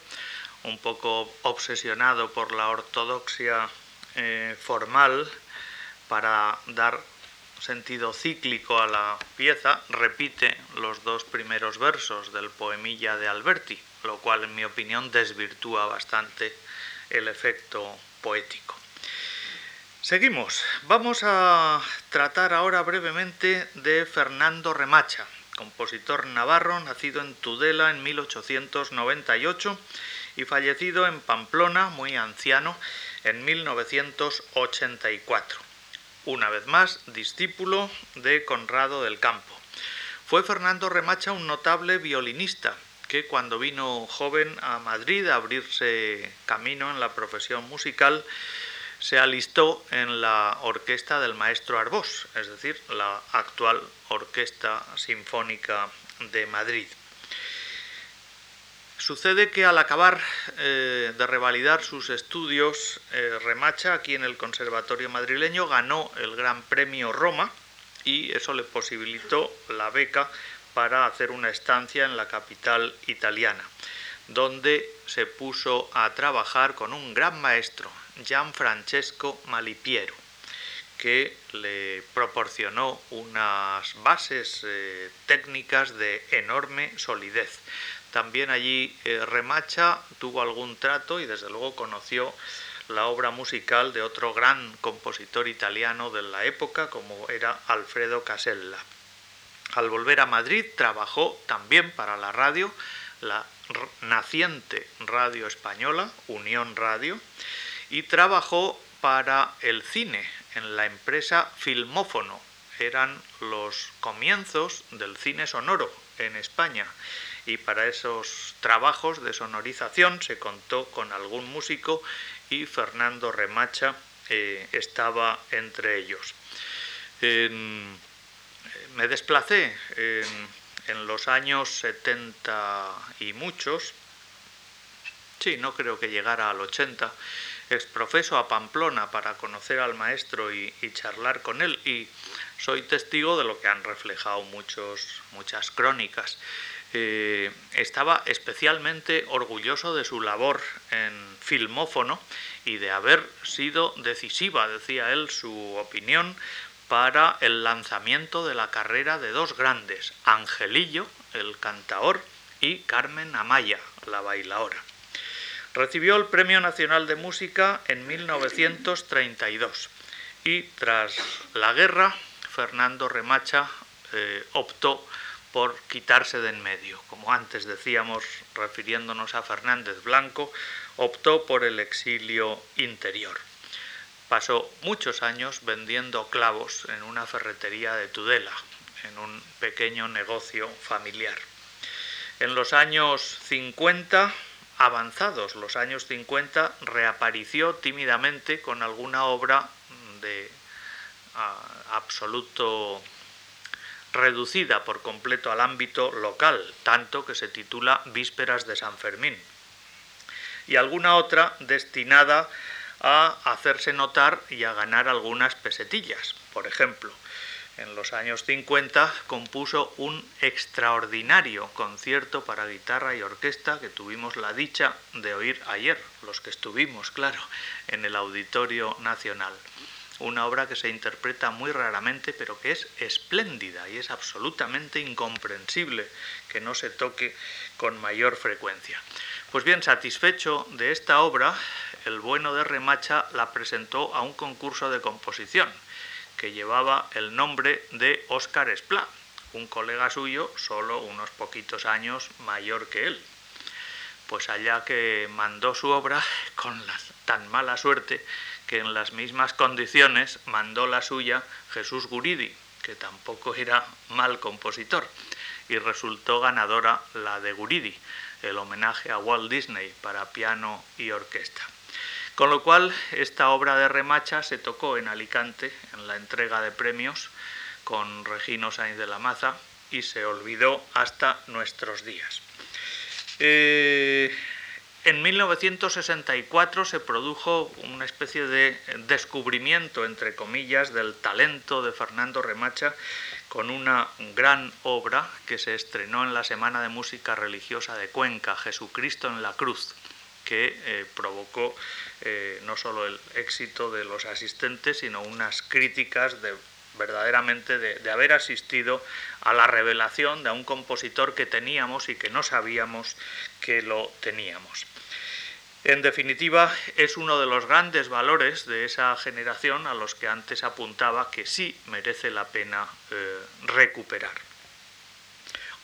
un poco obsesionado por la ortodoxia eh, formal, para dar sentido cíclico a la pieza, repite los dos primeros versos del poemilla de Alberti, lo cual en mi opinión desvirtúa bastante el efecto poético. Seguimos. Vamos a tratar ahora brevemente de Fernando Remacha, navarro, nacido en Tudela en 1898 y fallecido en Pamplona, muy anciano, en 1984. Una vez más, discípulo de Conrado del Campo. Fue Fernando Remacha un notable violinista que cuando vino joven a Madrid a abrirse camino en la profesión musical, se alistó en la orquesta del maestro Arbós, es decir, la actual Orquesta Sinfónica de Madrid. Sucede que al acabar eh, de revalidar sus estudios, eh, Remacha, aquí en el Conservatorio madrileño, ganó el Gran Premio Roma y eso le posibilitó la beca para hacer una estancia en la capital italiana, donde se puso a trabajar con un gran maestro, Gianfrancesco Malipiero, que le proporcionó unas bases eh, técnicas de enorme solidez. También allí eh, Remacha tuvo algún trato y desde luego conoció la obra musical de otro gran compositor italiano de la época como era Alfredo Casella. Al volver a Madrid trabajó también para la radio, la naciente radio española, Unión Radio, y trabajó para el cine en la empresa Filmófono. Eran los comienzos del cine sonoro en España y para esos trabajos de sonorización se contó con algún músico y Fernando Remacha eh, estaba entre ellos. me desplacé en, en los años 70 y muchos, sí, no creo que llegara al 80, exprofeso a Pamplona para conocer al maestro y, charlar con él y soy testigo de lo que han reflejado muchos, muchas crónicas. Eh, estaba especialmente orgulloso de su labor en filmófono y de haber sido decisiva, decía él, su opinión, para el lanzamiento de la carrera de dos grandes, Angelillo, el cantaor, y Carmen Amaya, la bailaora. Recibió el Premio Nacional de Música en 1932 y tras la guerra Fernando Remacha eh, optó por quitarse de en medio. Como antes decíamos, refiriéndonos a Fernández Blanco, optó por el exilio interior. Pasó muchos años vendiendo clavos en una ferretería de Tudela, en un pequeño negocio familiar. En los años 50 avanzados los años 50, reapareció tímidamente con alguna obra de absoluto reducida por completo al ámbito local, tanto que se titula Vísperas de San Fermín, y alguna otra destinada a hacerse notar y a ganar algunas pesetillas. Por ejemplo, en los años 50 compuso un extraordinario concierto para guitarra y orquesta que tuvimos la dicha de oír ayer, los que estuvimos, claro, en el Auditorio Nacional. Una obra que se interpreta muy raramente, pero que es espléndida y es absolutamente incomprensible que no se toque con mayor frecuencia. Pues bien, satisfecho de esta obra, el bueno de Remacha la presentó a un concurso de composición que llevaba el nombre de Óscar Esplá, un colega suyo solo unos poquitos años mayor que él. Pues allá que mandó su obra con la tan mala suerte que en las mismas condiciones mandó la suya Jesús Guridi, que tampoco era mal compositor, y resultó ganadora la de Guridi, el homenaje a Walt Disney para piano y orquesta. Con lo cual, esta obra de Remacha se tocó en Alicante en la entrega de premios con Regino Sainz de la Maza y se olvidó hasta nuestros días. Eh, en 1964 se produjo una especie de descubrimiento, entre comillas, del talento de Fernando Remacha con una gran obra que se estrenó en la Semana de Música Religiosa de Cuenca, Jesucristo en la Cruz, que eh, provocó eh, no solo el éxito de los asistentes, sino unas críticas de verdaderamente de, haber asistido a la revelación de un compositor que teníamos y que no sabíamos que lo teníamos. En definitiva, es uno de los grandes valores de esa generación a los que antes apuntaba que sí merece la pena eh, recuperar.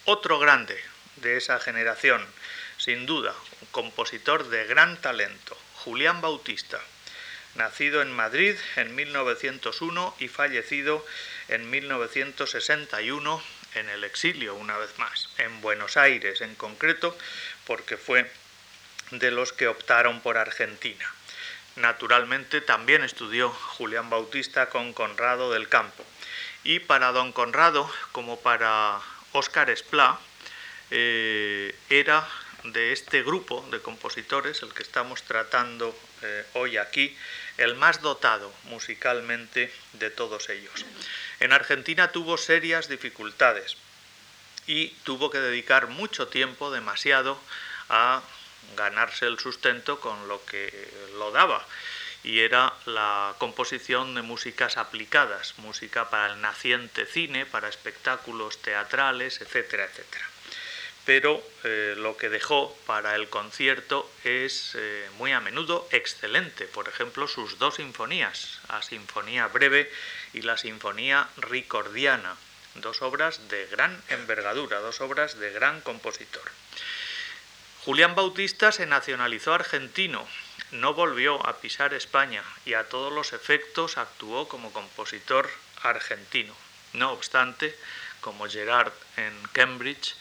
Otro grande de esa generación, sin duda, un compositor de gran talento, Julián Bautista, nacido en Madrid en 1901 y fallecido en 1961 en el exilio una vez más, en Buenos Aires en concreto, porque fue de los que optaron por Argentina. Naturalmente también estudió Julián Bautista con Conrado del Campo. Y para don Conrado, como para Óscar Esplá, eh, era de este grupo de compositores, el que estamos tratando eh, hoy aquí, el más dotado musicalmente de todos ellos. En Argentina tuvo serias dificultades y tuvo que dedicar mucho tiempo, demasiado, a ganarse el sustento con lo que lo daba y era la composición de músicas aplicadas, música para el naciente cine, para espectáculos teatrales, etcétera, etcétera. Pero eh, lo que dejó para el concierto es eh, muy a menudo excelente. Por ejemplo, sus dos sinfonías, la Sinfonía Breve y la Sinfonía Ricordiana, dos obras de gran envergadura, dos obras de gran compositor. Julián Bautista se nacionalizó argentino, no volvió a pisar España y a todos los efectos actuó como compositor argentino. No obstante, como Gerard en Cambridge,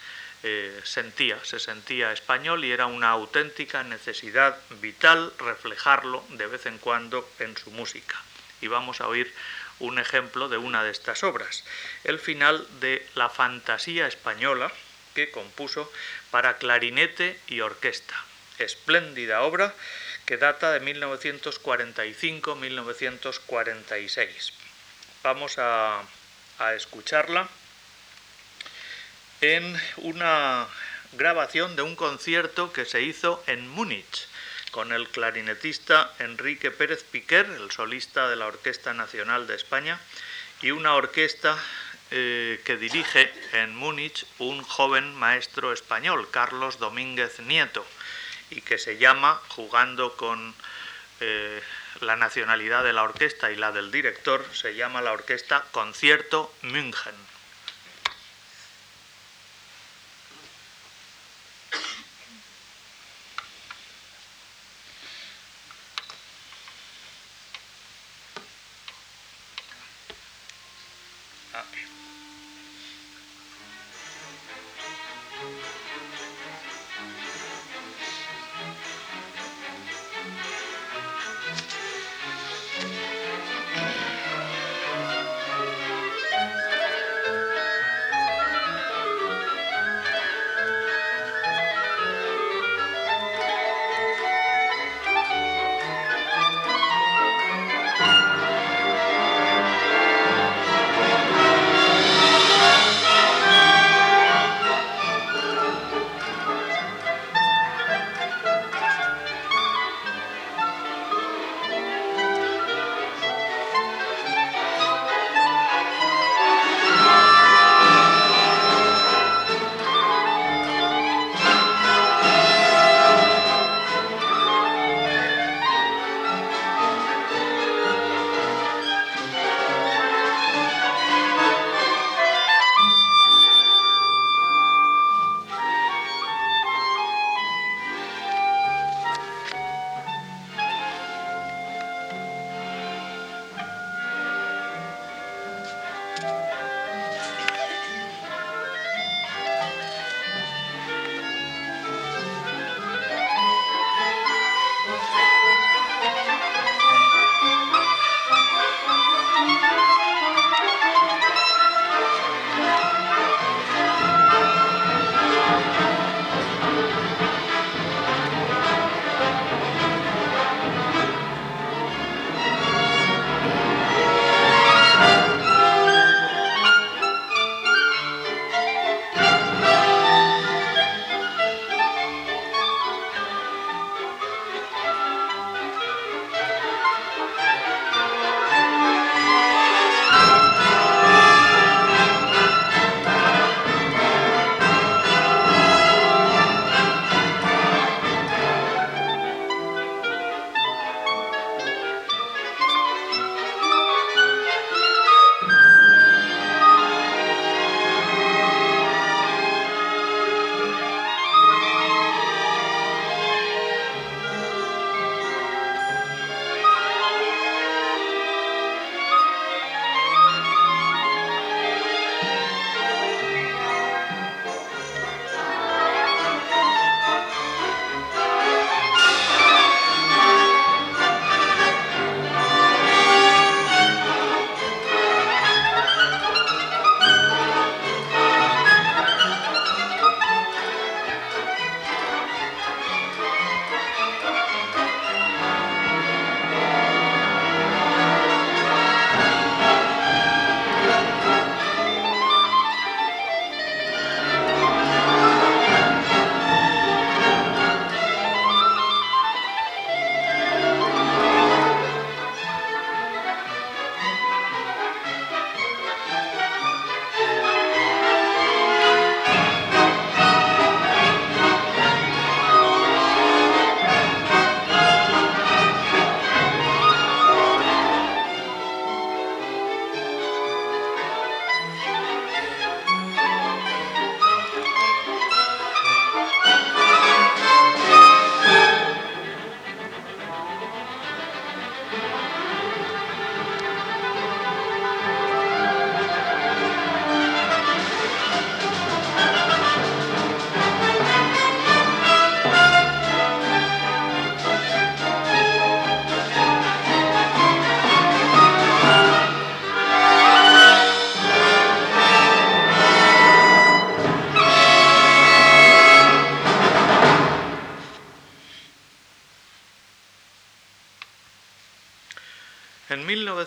eh, sentía, se sentía español y era una auténtica necesidad vital reflejarlo de vez en cuando en su música. Y vamos a oír un ejemplo de una de estas obras, el final de La Fantasía Española, que compuso para clarinete y orquesta. Espléndida obra que data de 1945-1946. Vamos a, a escucharla en una grabación de un concierto que se hizo en Múnich con el clarinetista Enrique Pérez Piquer, el solista de la Orquesta Nacional de España, y una orquesta eh, que dirige en Múnich un joven maestro español, Carlos Domínguez Nieto, y que se llama, jugando con eh, la nacionalidad de la orquesta y la del director, se llama la orquesta Concierto München.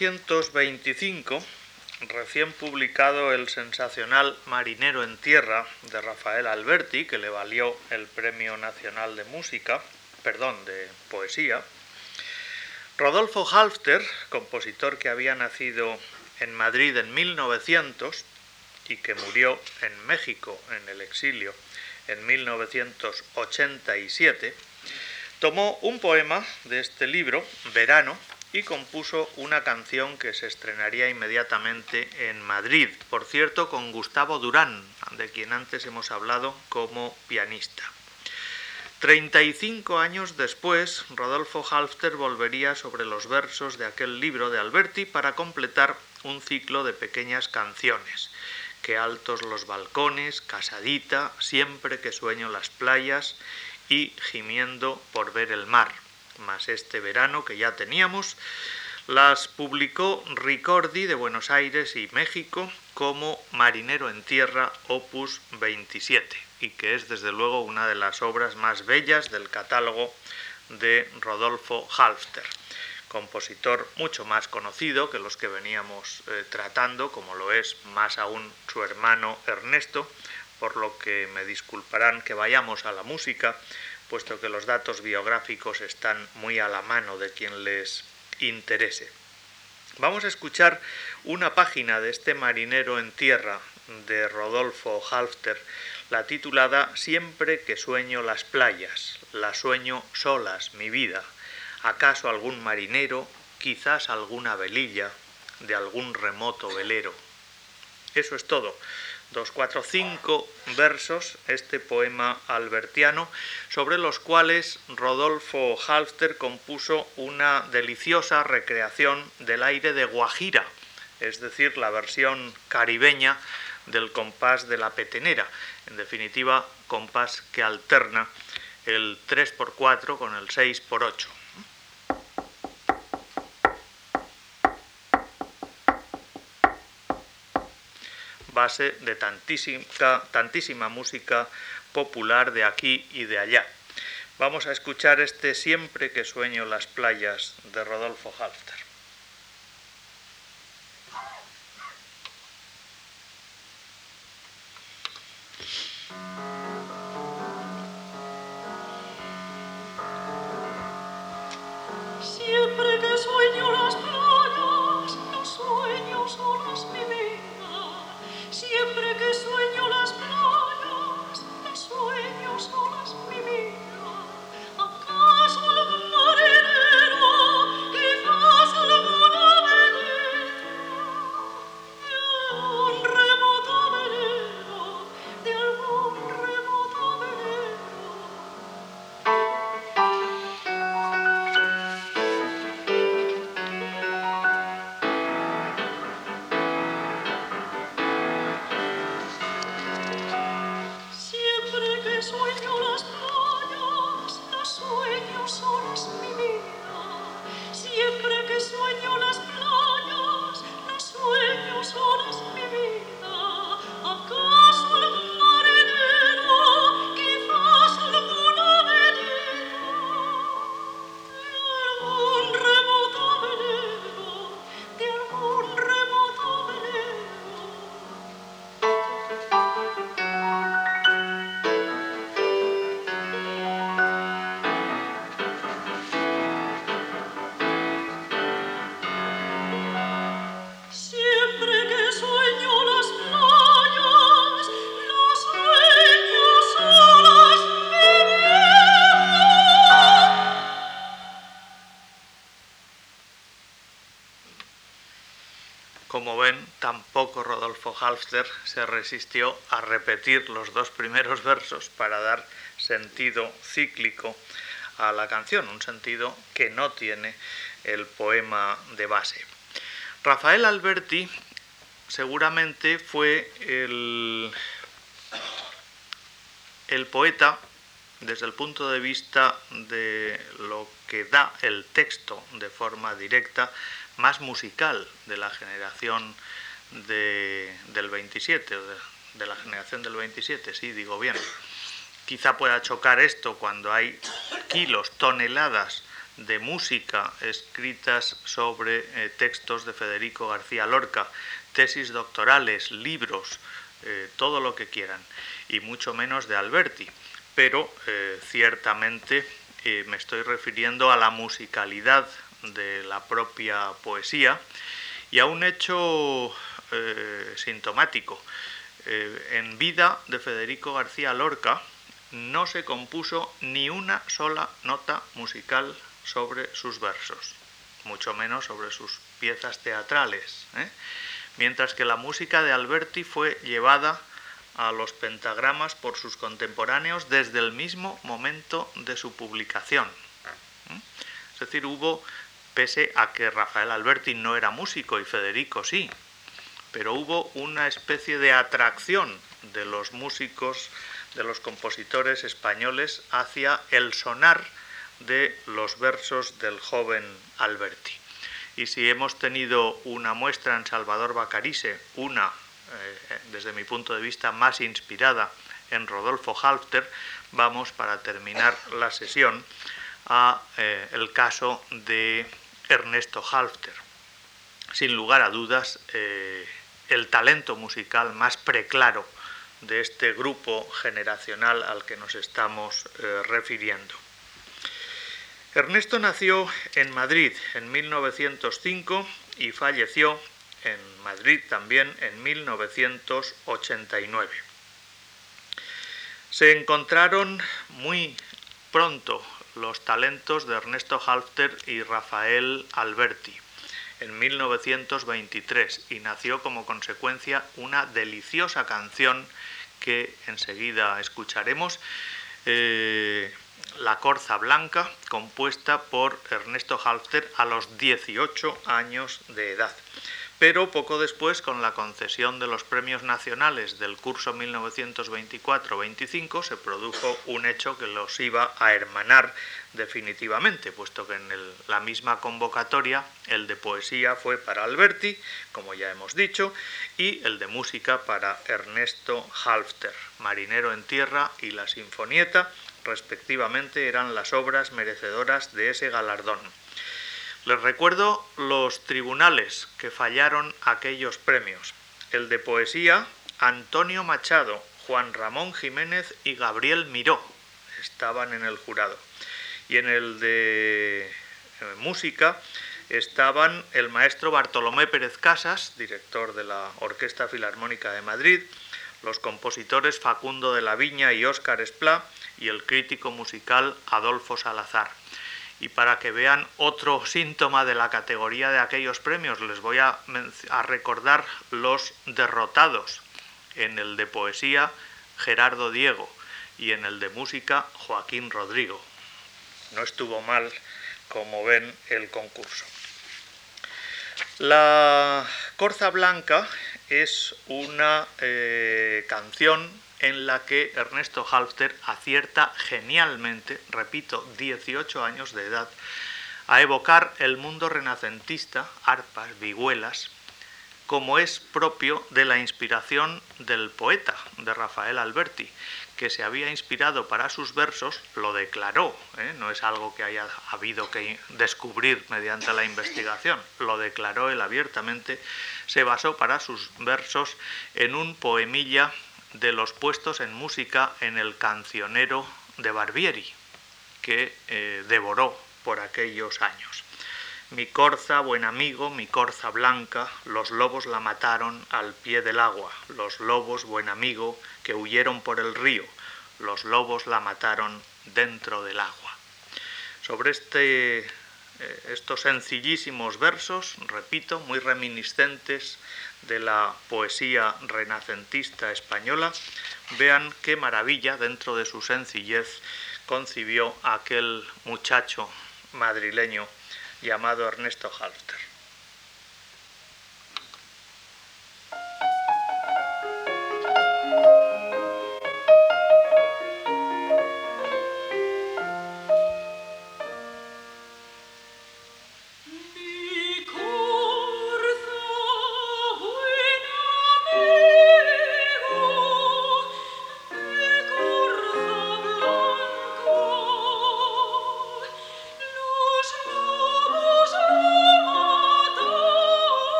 1925, recién publicado el sensacional Marinero en Tierra de Rafael Alberti, que le valió el Premio Nacional de Música, perdón, de Poesía, Rodolfo Halfter, compositor que había nacido en Madrid en 1900 y que murió en México en el exilio en 1987, tomó un poema de este libro, Verano, y compuso una canción que se estrenaría inmediatamente en Madrid, por cierto con Gustavo Durán, de quien antes hemos hablado como pianista. 35 años después, Rodolfo Halfter volvería sobre los versos de aquel libro de Alberti para completar un ciclo de pequeñas canciones. Que altos los balcones, casadita, siempre que sueño las playas y gimiendo por ver el mar más este verano que ya teníamos, las publicó Ricordi de Buenos Aires y México como Marinero en Tierra Opus 27 y que es desde luego una de las obras más bellas del catálogo de Rodolfo Halfter, compositor mucho más conocido que los que veníamos eh, tratando, como lo es más aún su hermano Ernesto, por lo que me disculparán que vayamos a la música puesto que los datos biográficos están muy a la mano de quien les interese. Vamos a escuchar una página de este marinero en tierra de Rodolfo Halfter, la titulada Siempre que sueño las playas, la sueño solas, mi vida. ¿Acaso algún marinero, quizás alguna velilla de algún remoto velero? Eso es todo dos, cuatro, cinco versos, este poema albertiano, sobre los cuales Rodolfo Halfter compuso una deliciosa recreación del aire de Guajira, es decir, la versión caribeña del compás de la petenera, en definitiva, compás que alterna el 3x4 con el 6x8. Base de tantísima, tantísima música popular de aquí y de allá. Vamos a escuchar este Siempre que sueño las playas de Rodolfo Halfter. Se resistió a repetir los dos primeros versos para dar sentido cíclico a la canción, un sentido que no tiene el poema de base. Rafael Alberti seguramente fue el poeta desde el punto de vista de lo que da el texto de forma directa más musical de la generación del 27, de, de la generación del 27, sí, digo bien. Quizá pueda chocar esto cuando hay kilos, toneladas de música escritas sobre eh, textos de Federico García Lorca, tesis doctorales, libros, eh, todo lo que quieran, y mucho menos de Alberti. Pero eh, ciertamente me estoy refiriendo a la musicalidad de la propia poesía y a un hecho sintomático. en vida de Federico García Lorca no se compuso ni una sola nota musical sobre sus versos, mucho menos sobre sus piezas teatrales, ¿eh? mientras que la música de Alberti fue llevada a los pentagramas por sus contemporáneos desde el mismo momento de su publicación. ¿eh? Es decir, hubo, pese a que Rafael Alberti no era músico y Federico sí, pero hubo una especie de atracción de los músicos, de los compositores españoles hacia el sonar de los versos del joven Alberti. Y si hemos tenido una muestra en Salvador Bacarise, una, eh, desde mi punto de vista, más inspirada en Rodolfo Halfter, vamos, para terminar la sesión, a eh, el caso de Ernesto Halfter. Sin lugar a dudas, eh, el talento musical más preclaro de este grupo generacional al que nos estamos refiriendo. Ernesto nació en Madrid en 1905 y falleció en Madrid también en 1989. Se encontraron muy pronto los talentos de Ernesto Halfter y Rafael Alberti en 1923 y nació como consecuencia una deliciosa canción que enseguida escucharemos. Eh, la Corza Blanca, compuesta por Ernesto Halfter a los 18 años de edad. Pero poco después, con la concesión de los premios nacionales del curso 1924-25, se produjo un hecho que los iba a hermanar definitivamente, puesto que en la misma convocatoria el de poesía fue para Alberti, como ya hemos dicho, y el de música para Ernesto Halfter, Marinero en Tierra y La Sinfonieta, respectivamente, eran las obras merecedoras de ese galardón. Les recuerdo los tribunales que fallaron aquellos premios. El de poesía, Antonio Machado, Juan Ramón Jiménez y Gabriel Miró estaban en el jurado. Y en el de eh, música estaban el maestro Bartolomé Pérez Casas, director de la Orquesta Filarmónica de Madrid, los compositores Facundo de la Viña y Óscar Esplá y el crítico musical Adolfo Salazar. Y para que vean otro síntoma de la categoría de aquellos premios, les voy a, recordar los derrotados. En el de poesía, Gerardo Diego, y en el de música, Joaquín Rodrigo. No estuvo mal, como ven, el concurso. La Corza Blanca es una eh, canción en la que Ernesto Halfter acierta genialmente, repito, 18 años de edad, a evocar el mundo renacentista, arpas, vihuelas, como es propio de la inspiración del poeta, de Rafael Alberti, que se había inspirado para sus versos, lo declaró, ¿eh? no es algo que haya habido que descubrir mediante la investigación, lo declaró él abiertamente, se basó para sus versos en un poemilla de los puestos en música en el cancionero de Barbieri, que eh, devoró por aquellos años. Mi corza, buen amigo, mi corza blanca, los lobos la mataron al pie del agua, los lobos, buen amigo, que huyeron por el río, los lobos la mataron dentro del agua. Sobre este, eh, estos sencillísimos versos, repito, muy reminiscentes de la poesía renacentista española, vean qué maravilla dentro de su sencillez concibió aquel muchacho madrileño llamado Ernesto Halfter.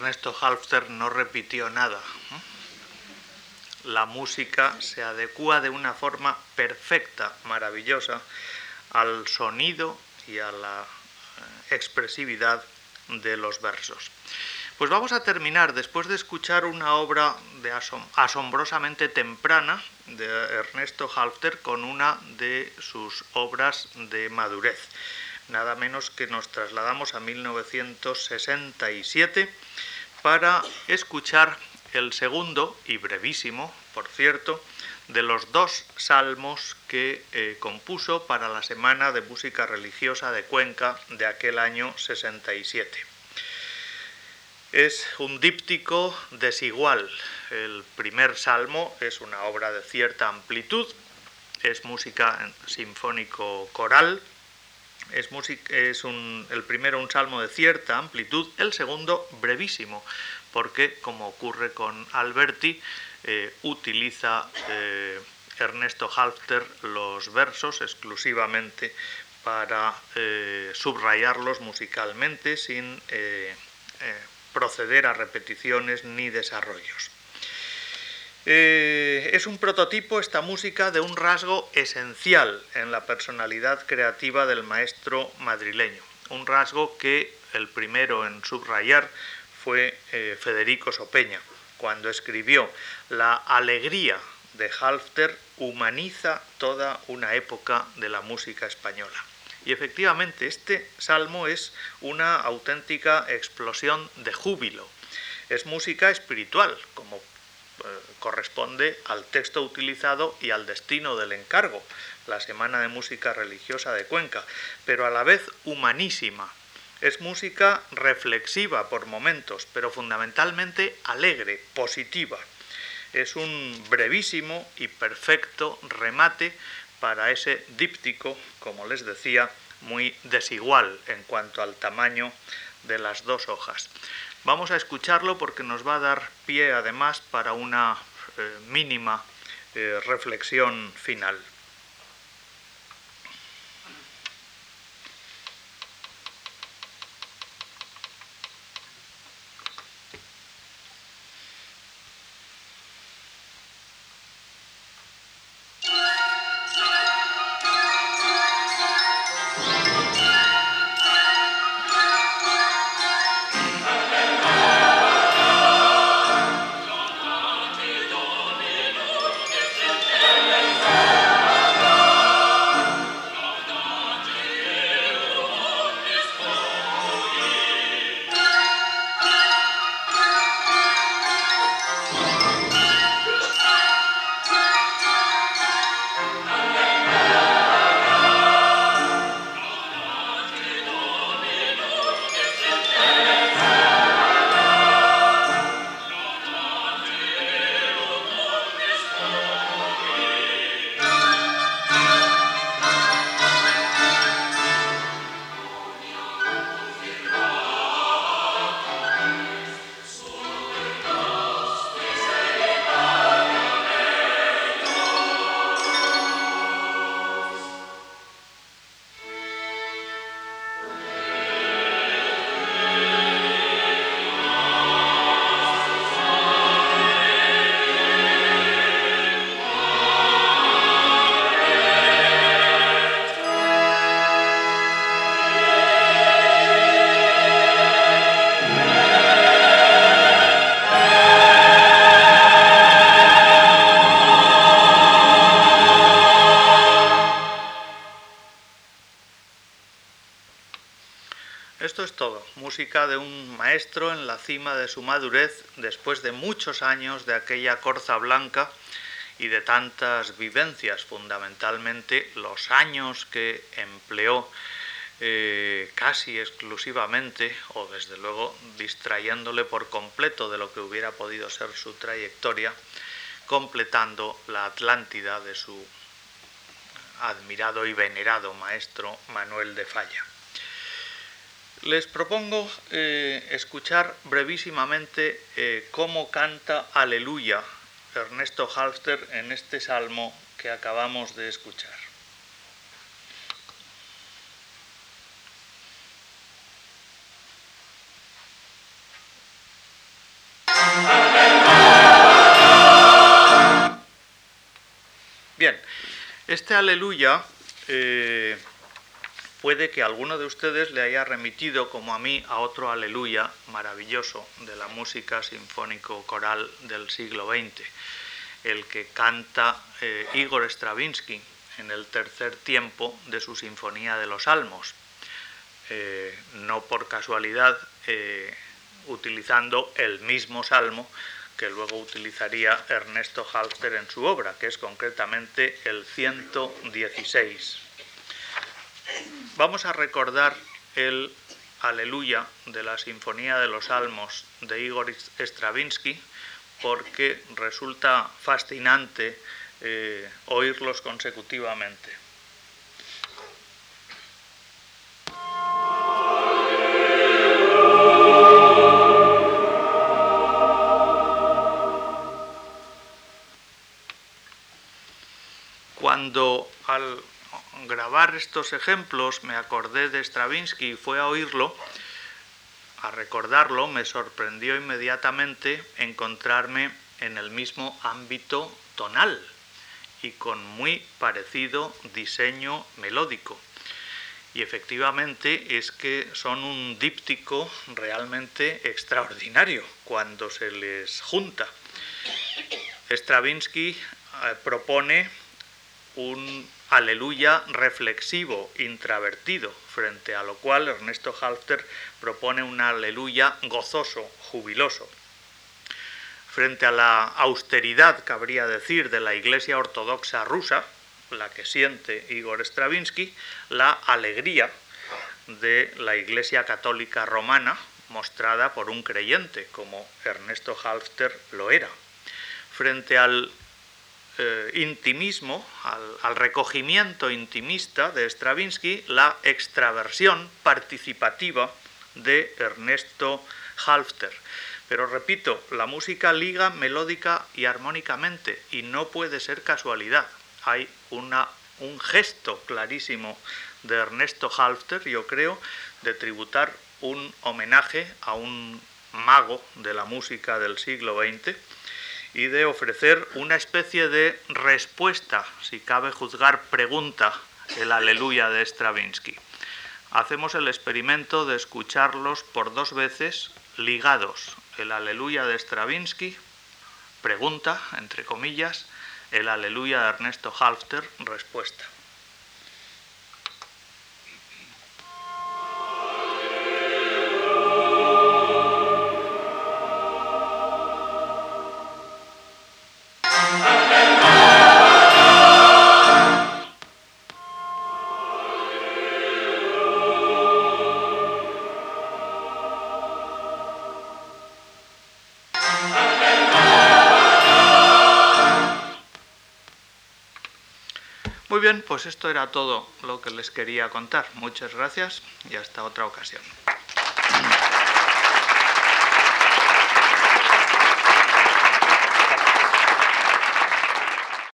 Ernesto Halfter no repitió nada. La música se adecua de una forma perfecta, maravillosa, al sonido y a la eh, expresividad de los versos. Pues vamos a terminar, después de escuchar una obra de asombrosamente temprana de Ernesto Halfter, con una de sus obras de madurez nada menos que nos trasladamos a 1967 para escuchar el segundo y brevísimo, por cierto, de los dos salmos que eh, compuso para la Semana de Música Religiosa de Cuenca de aquel año 67. Es un díptico desigual. El primer salmo es una obra de cierta amplitud, es música sinfónico coral, es, es el primero un salmo de cierta amplitud, el segundo brevísimo, porque como ocurre con Alberti, eh, utiliza eh, Ernesto Halfter los versos exclusivamente para eh, subrayarlos musicalmente sin proceder a repeticiones ni desarrollos. Eh, es un prototipo esta música de un rasgo esencial en la personalidad creativa del maestro madrileño, un rasgo que el primero en subrayar fue eh, Federico Sopeña, cuando escribió La alegría de Halfter humaniza toda una época de la música española. Y efectivamente, este salmo es una auténtica explosión de júbilo. Es música espiritual, como corresponde al texto utilizado y al destino del encargo, la Semana de Música Religiosa de Cuenca, pero a la vez humanísima. Es música reflexiva por momentos, pero fundamentalmente alegre, positiva. Es un brevísimo y perfecto remate para ese díptico, como les decía, muy desigual en cuanto al tamaño de las dos hojas. Vamos a escucharlo porque nos va a dar pie además para una eh, mínima eh, reflexión final. De un maestro en la cima de su madurez después de muchos años de aquella corza blanca y de tantas vivencias, fundamentalmente los años que empleó eh, casi exclusivamente, o desde luego distrayéndole por completo de lo que hubiera podido ser su trayectoria, completando la Atlántida de su admirado y venerado maestro Manuel de Falla. Les propongo eh, escuchar brevísimamente eh, cómo canta Aleluya Ernesto Halster en este salmo que acabamos de escuchar. Bien, este aleluya eh, puede que alguno de ustedes le haya remitido, como a mí, a otro aleluya maravilloso de la música sinfónico-coral del siglo XX, el que canta eh, Igor Stravinsky en el tercer tiempo de su Sinfonía de los Salmos. Eh, no por casualidad, utilizando el mismo salmo que luego utilizaría Ernesto Halster en su obra, que es concretamente el 116. Vamos a recordar el Aleluya de la Sinfonía de los Salmos de Igor Stravinsky porque resulta fascinante eh, oírlos consecutivamente. Cuando al grabar estos ejemplos me acordé de Stravinsky y fue a oírlo, a recordarlo, me sorprendió inmediatamente encontrarme en el mismo ámbito tonal y con muy parecido diseño melódico. Y efectivamente es que son un díptico realmente extraordinario cuando se les junta. Stravinsky eh, propone un aleluya reflexivo, intravertido, frente a lo cual Ernesto Halfter propone un aleluya gozoso, jubiloso. Frente a la austeridad, cabría decir, de la Iglesia Ortodoxa rusa, la que siente Igor Stravinsky, la alegría de la Iglesia Católica Romana, mostrada por un creyente, como Ernesto Halfter lo era. Frente al eh, intimismo, al, recogimiento intimista de Stravinsky, la extraversión participativa de Ernesto Halfter. Pero repito, la música liga melódica y armónicamente y no puede ser casualidad. Hay una, un gesto clarísimo de Ernesto Halfter, yo creo, de tributar un homenaje a un mago de la música del siglo XX y de ofrecer una especie de respuesta, si cabe juzgar pregunta, el aleluya de Stravinsky. Hacemos el experimento de escucharlos por dos veces ligados. El aleluya de Stravinsky, pregunta, entre comillas, el aleluya de Ernesto Halfter, respuesta. Pues esto era todo lo que les quería contar. Muchas gracias y hasta otra ocasión.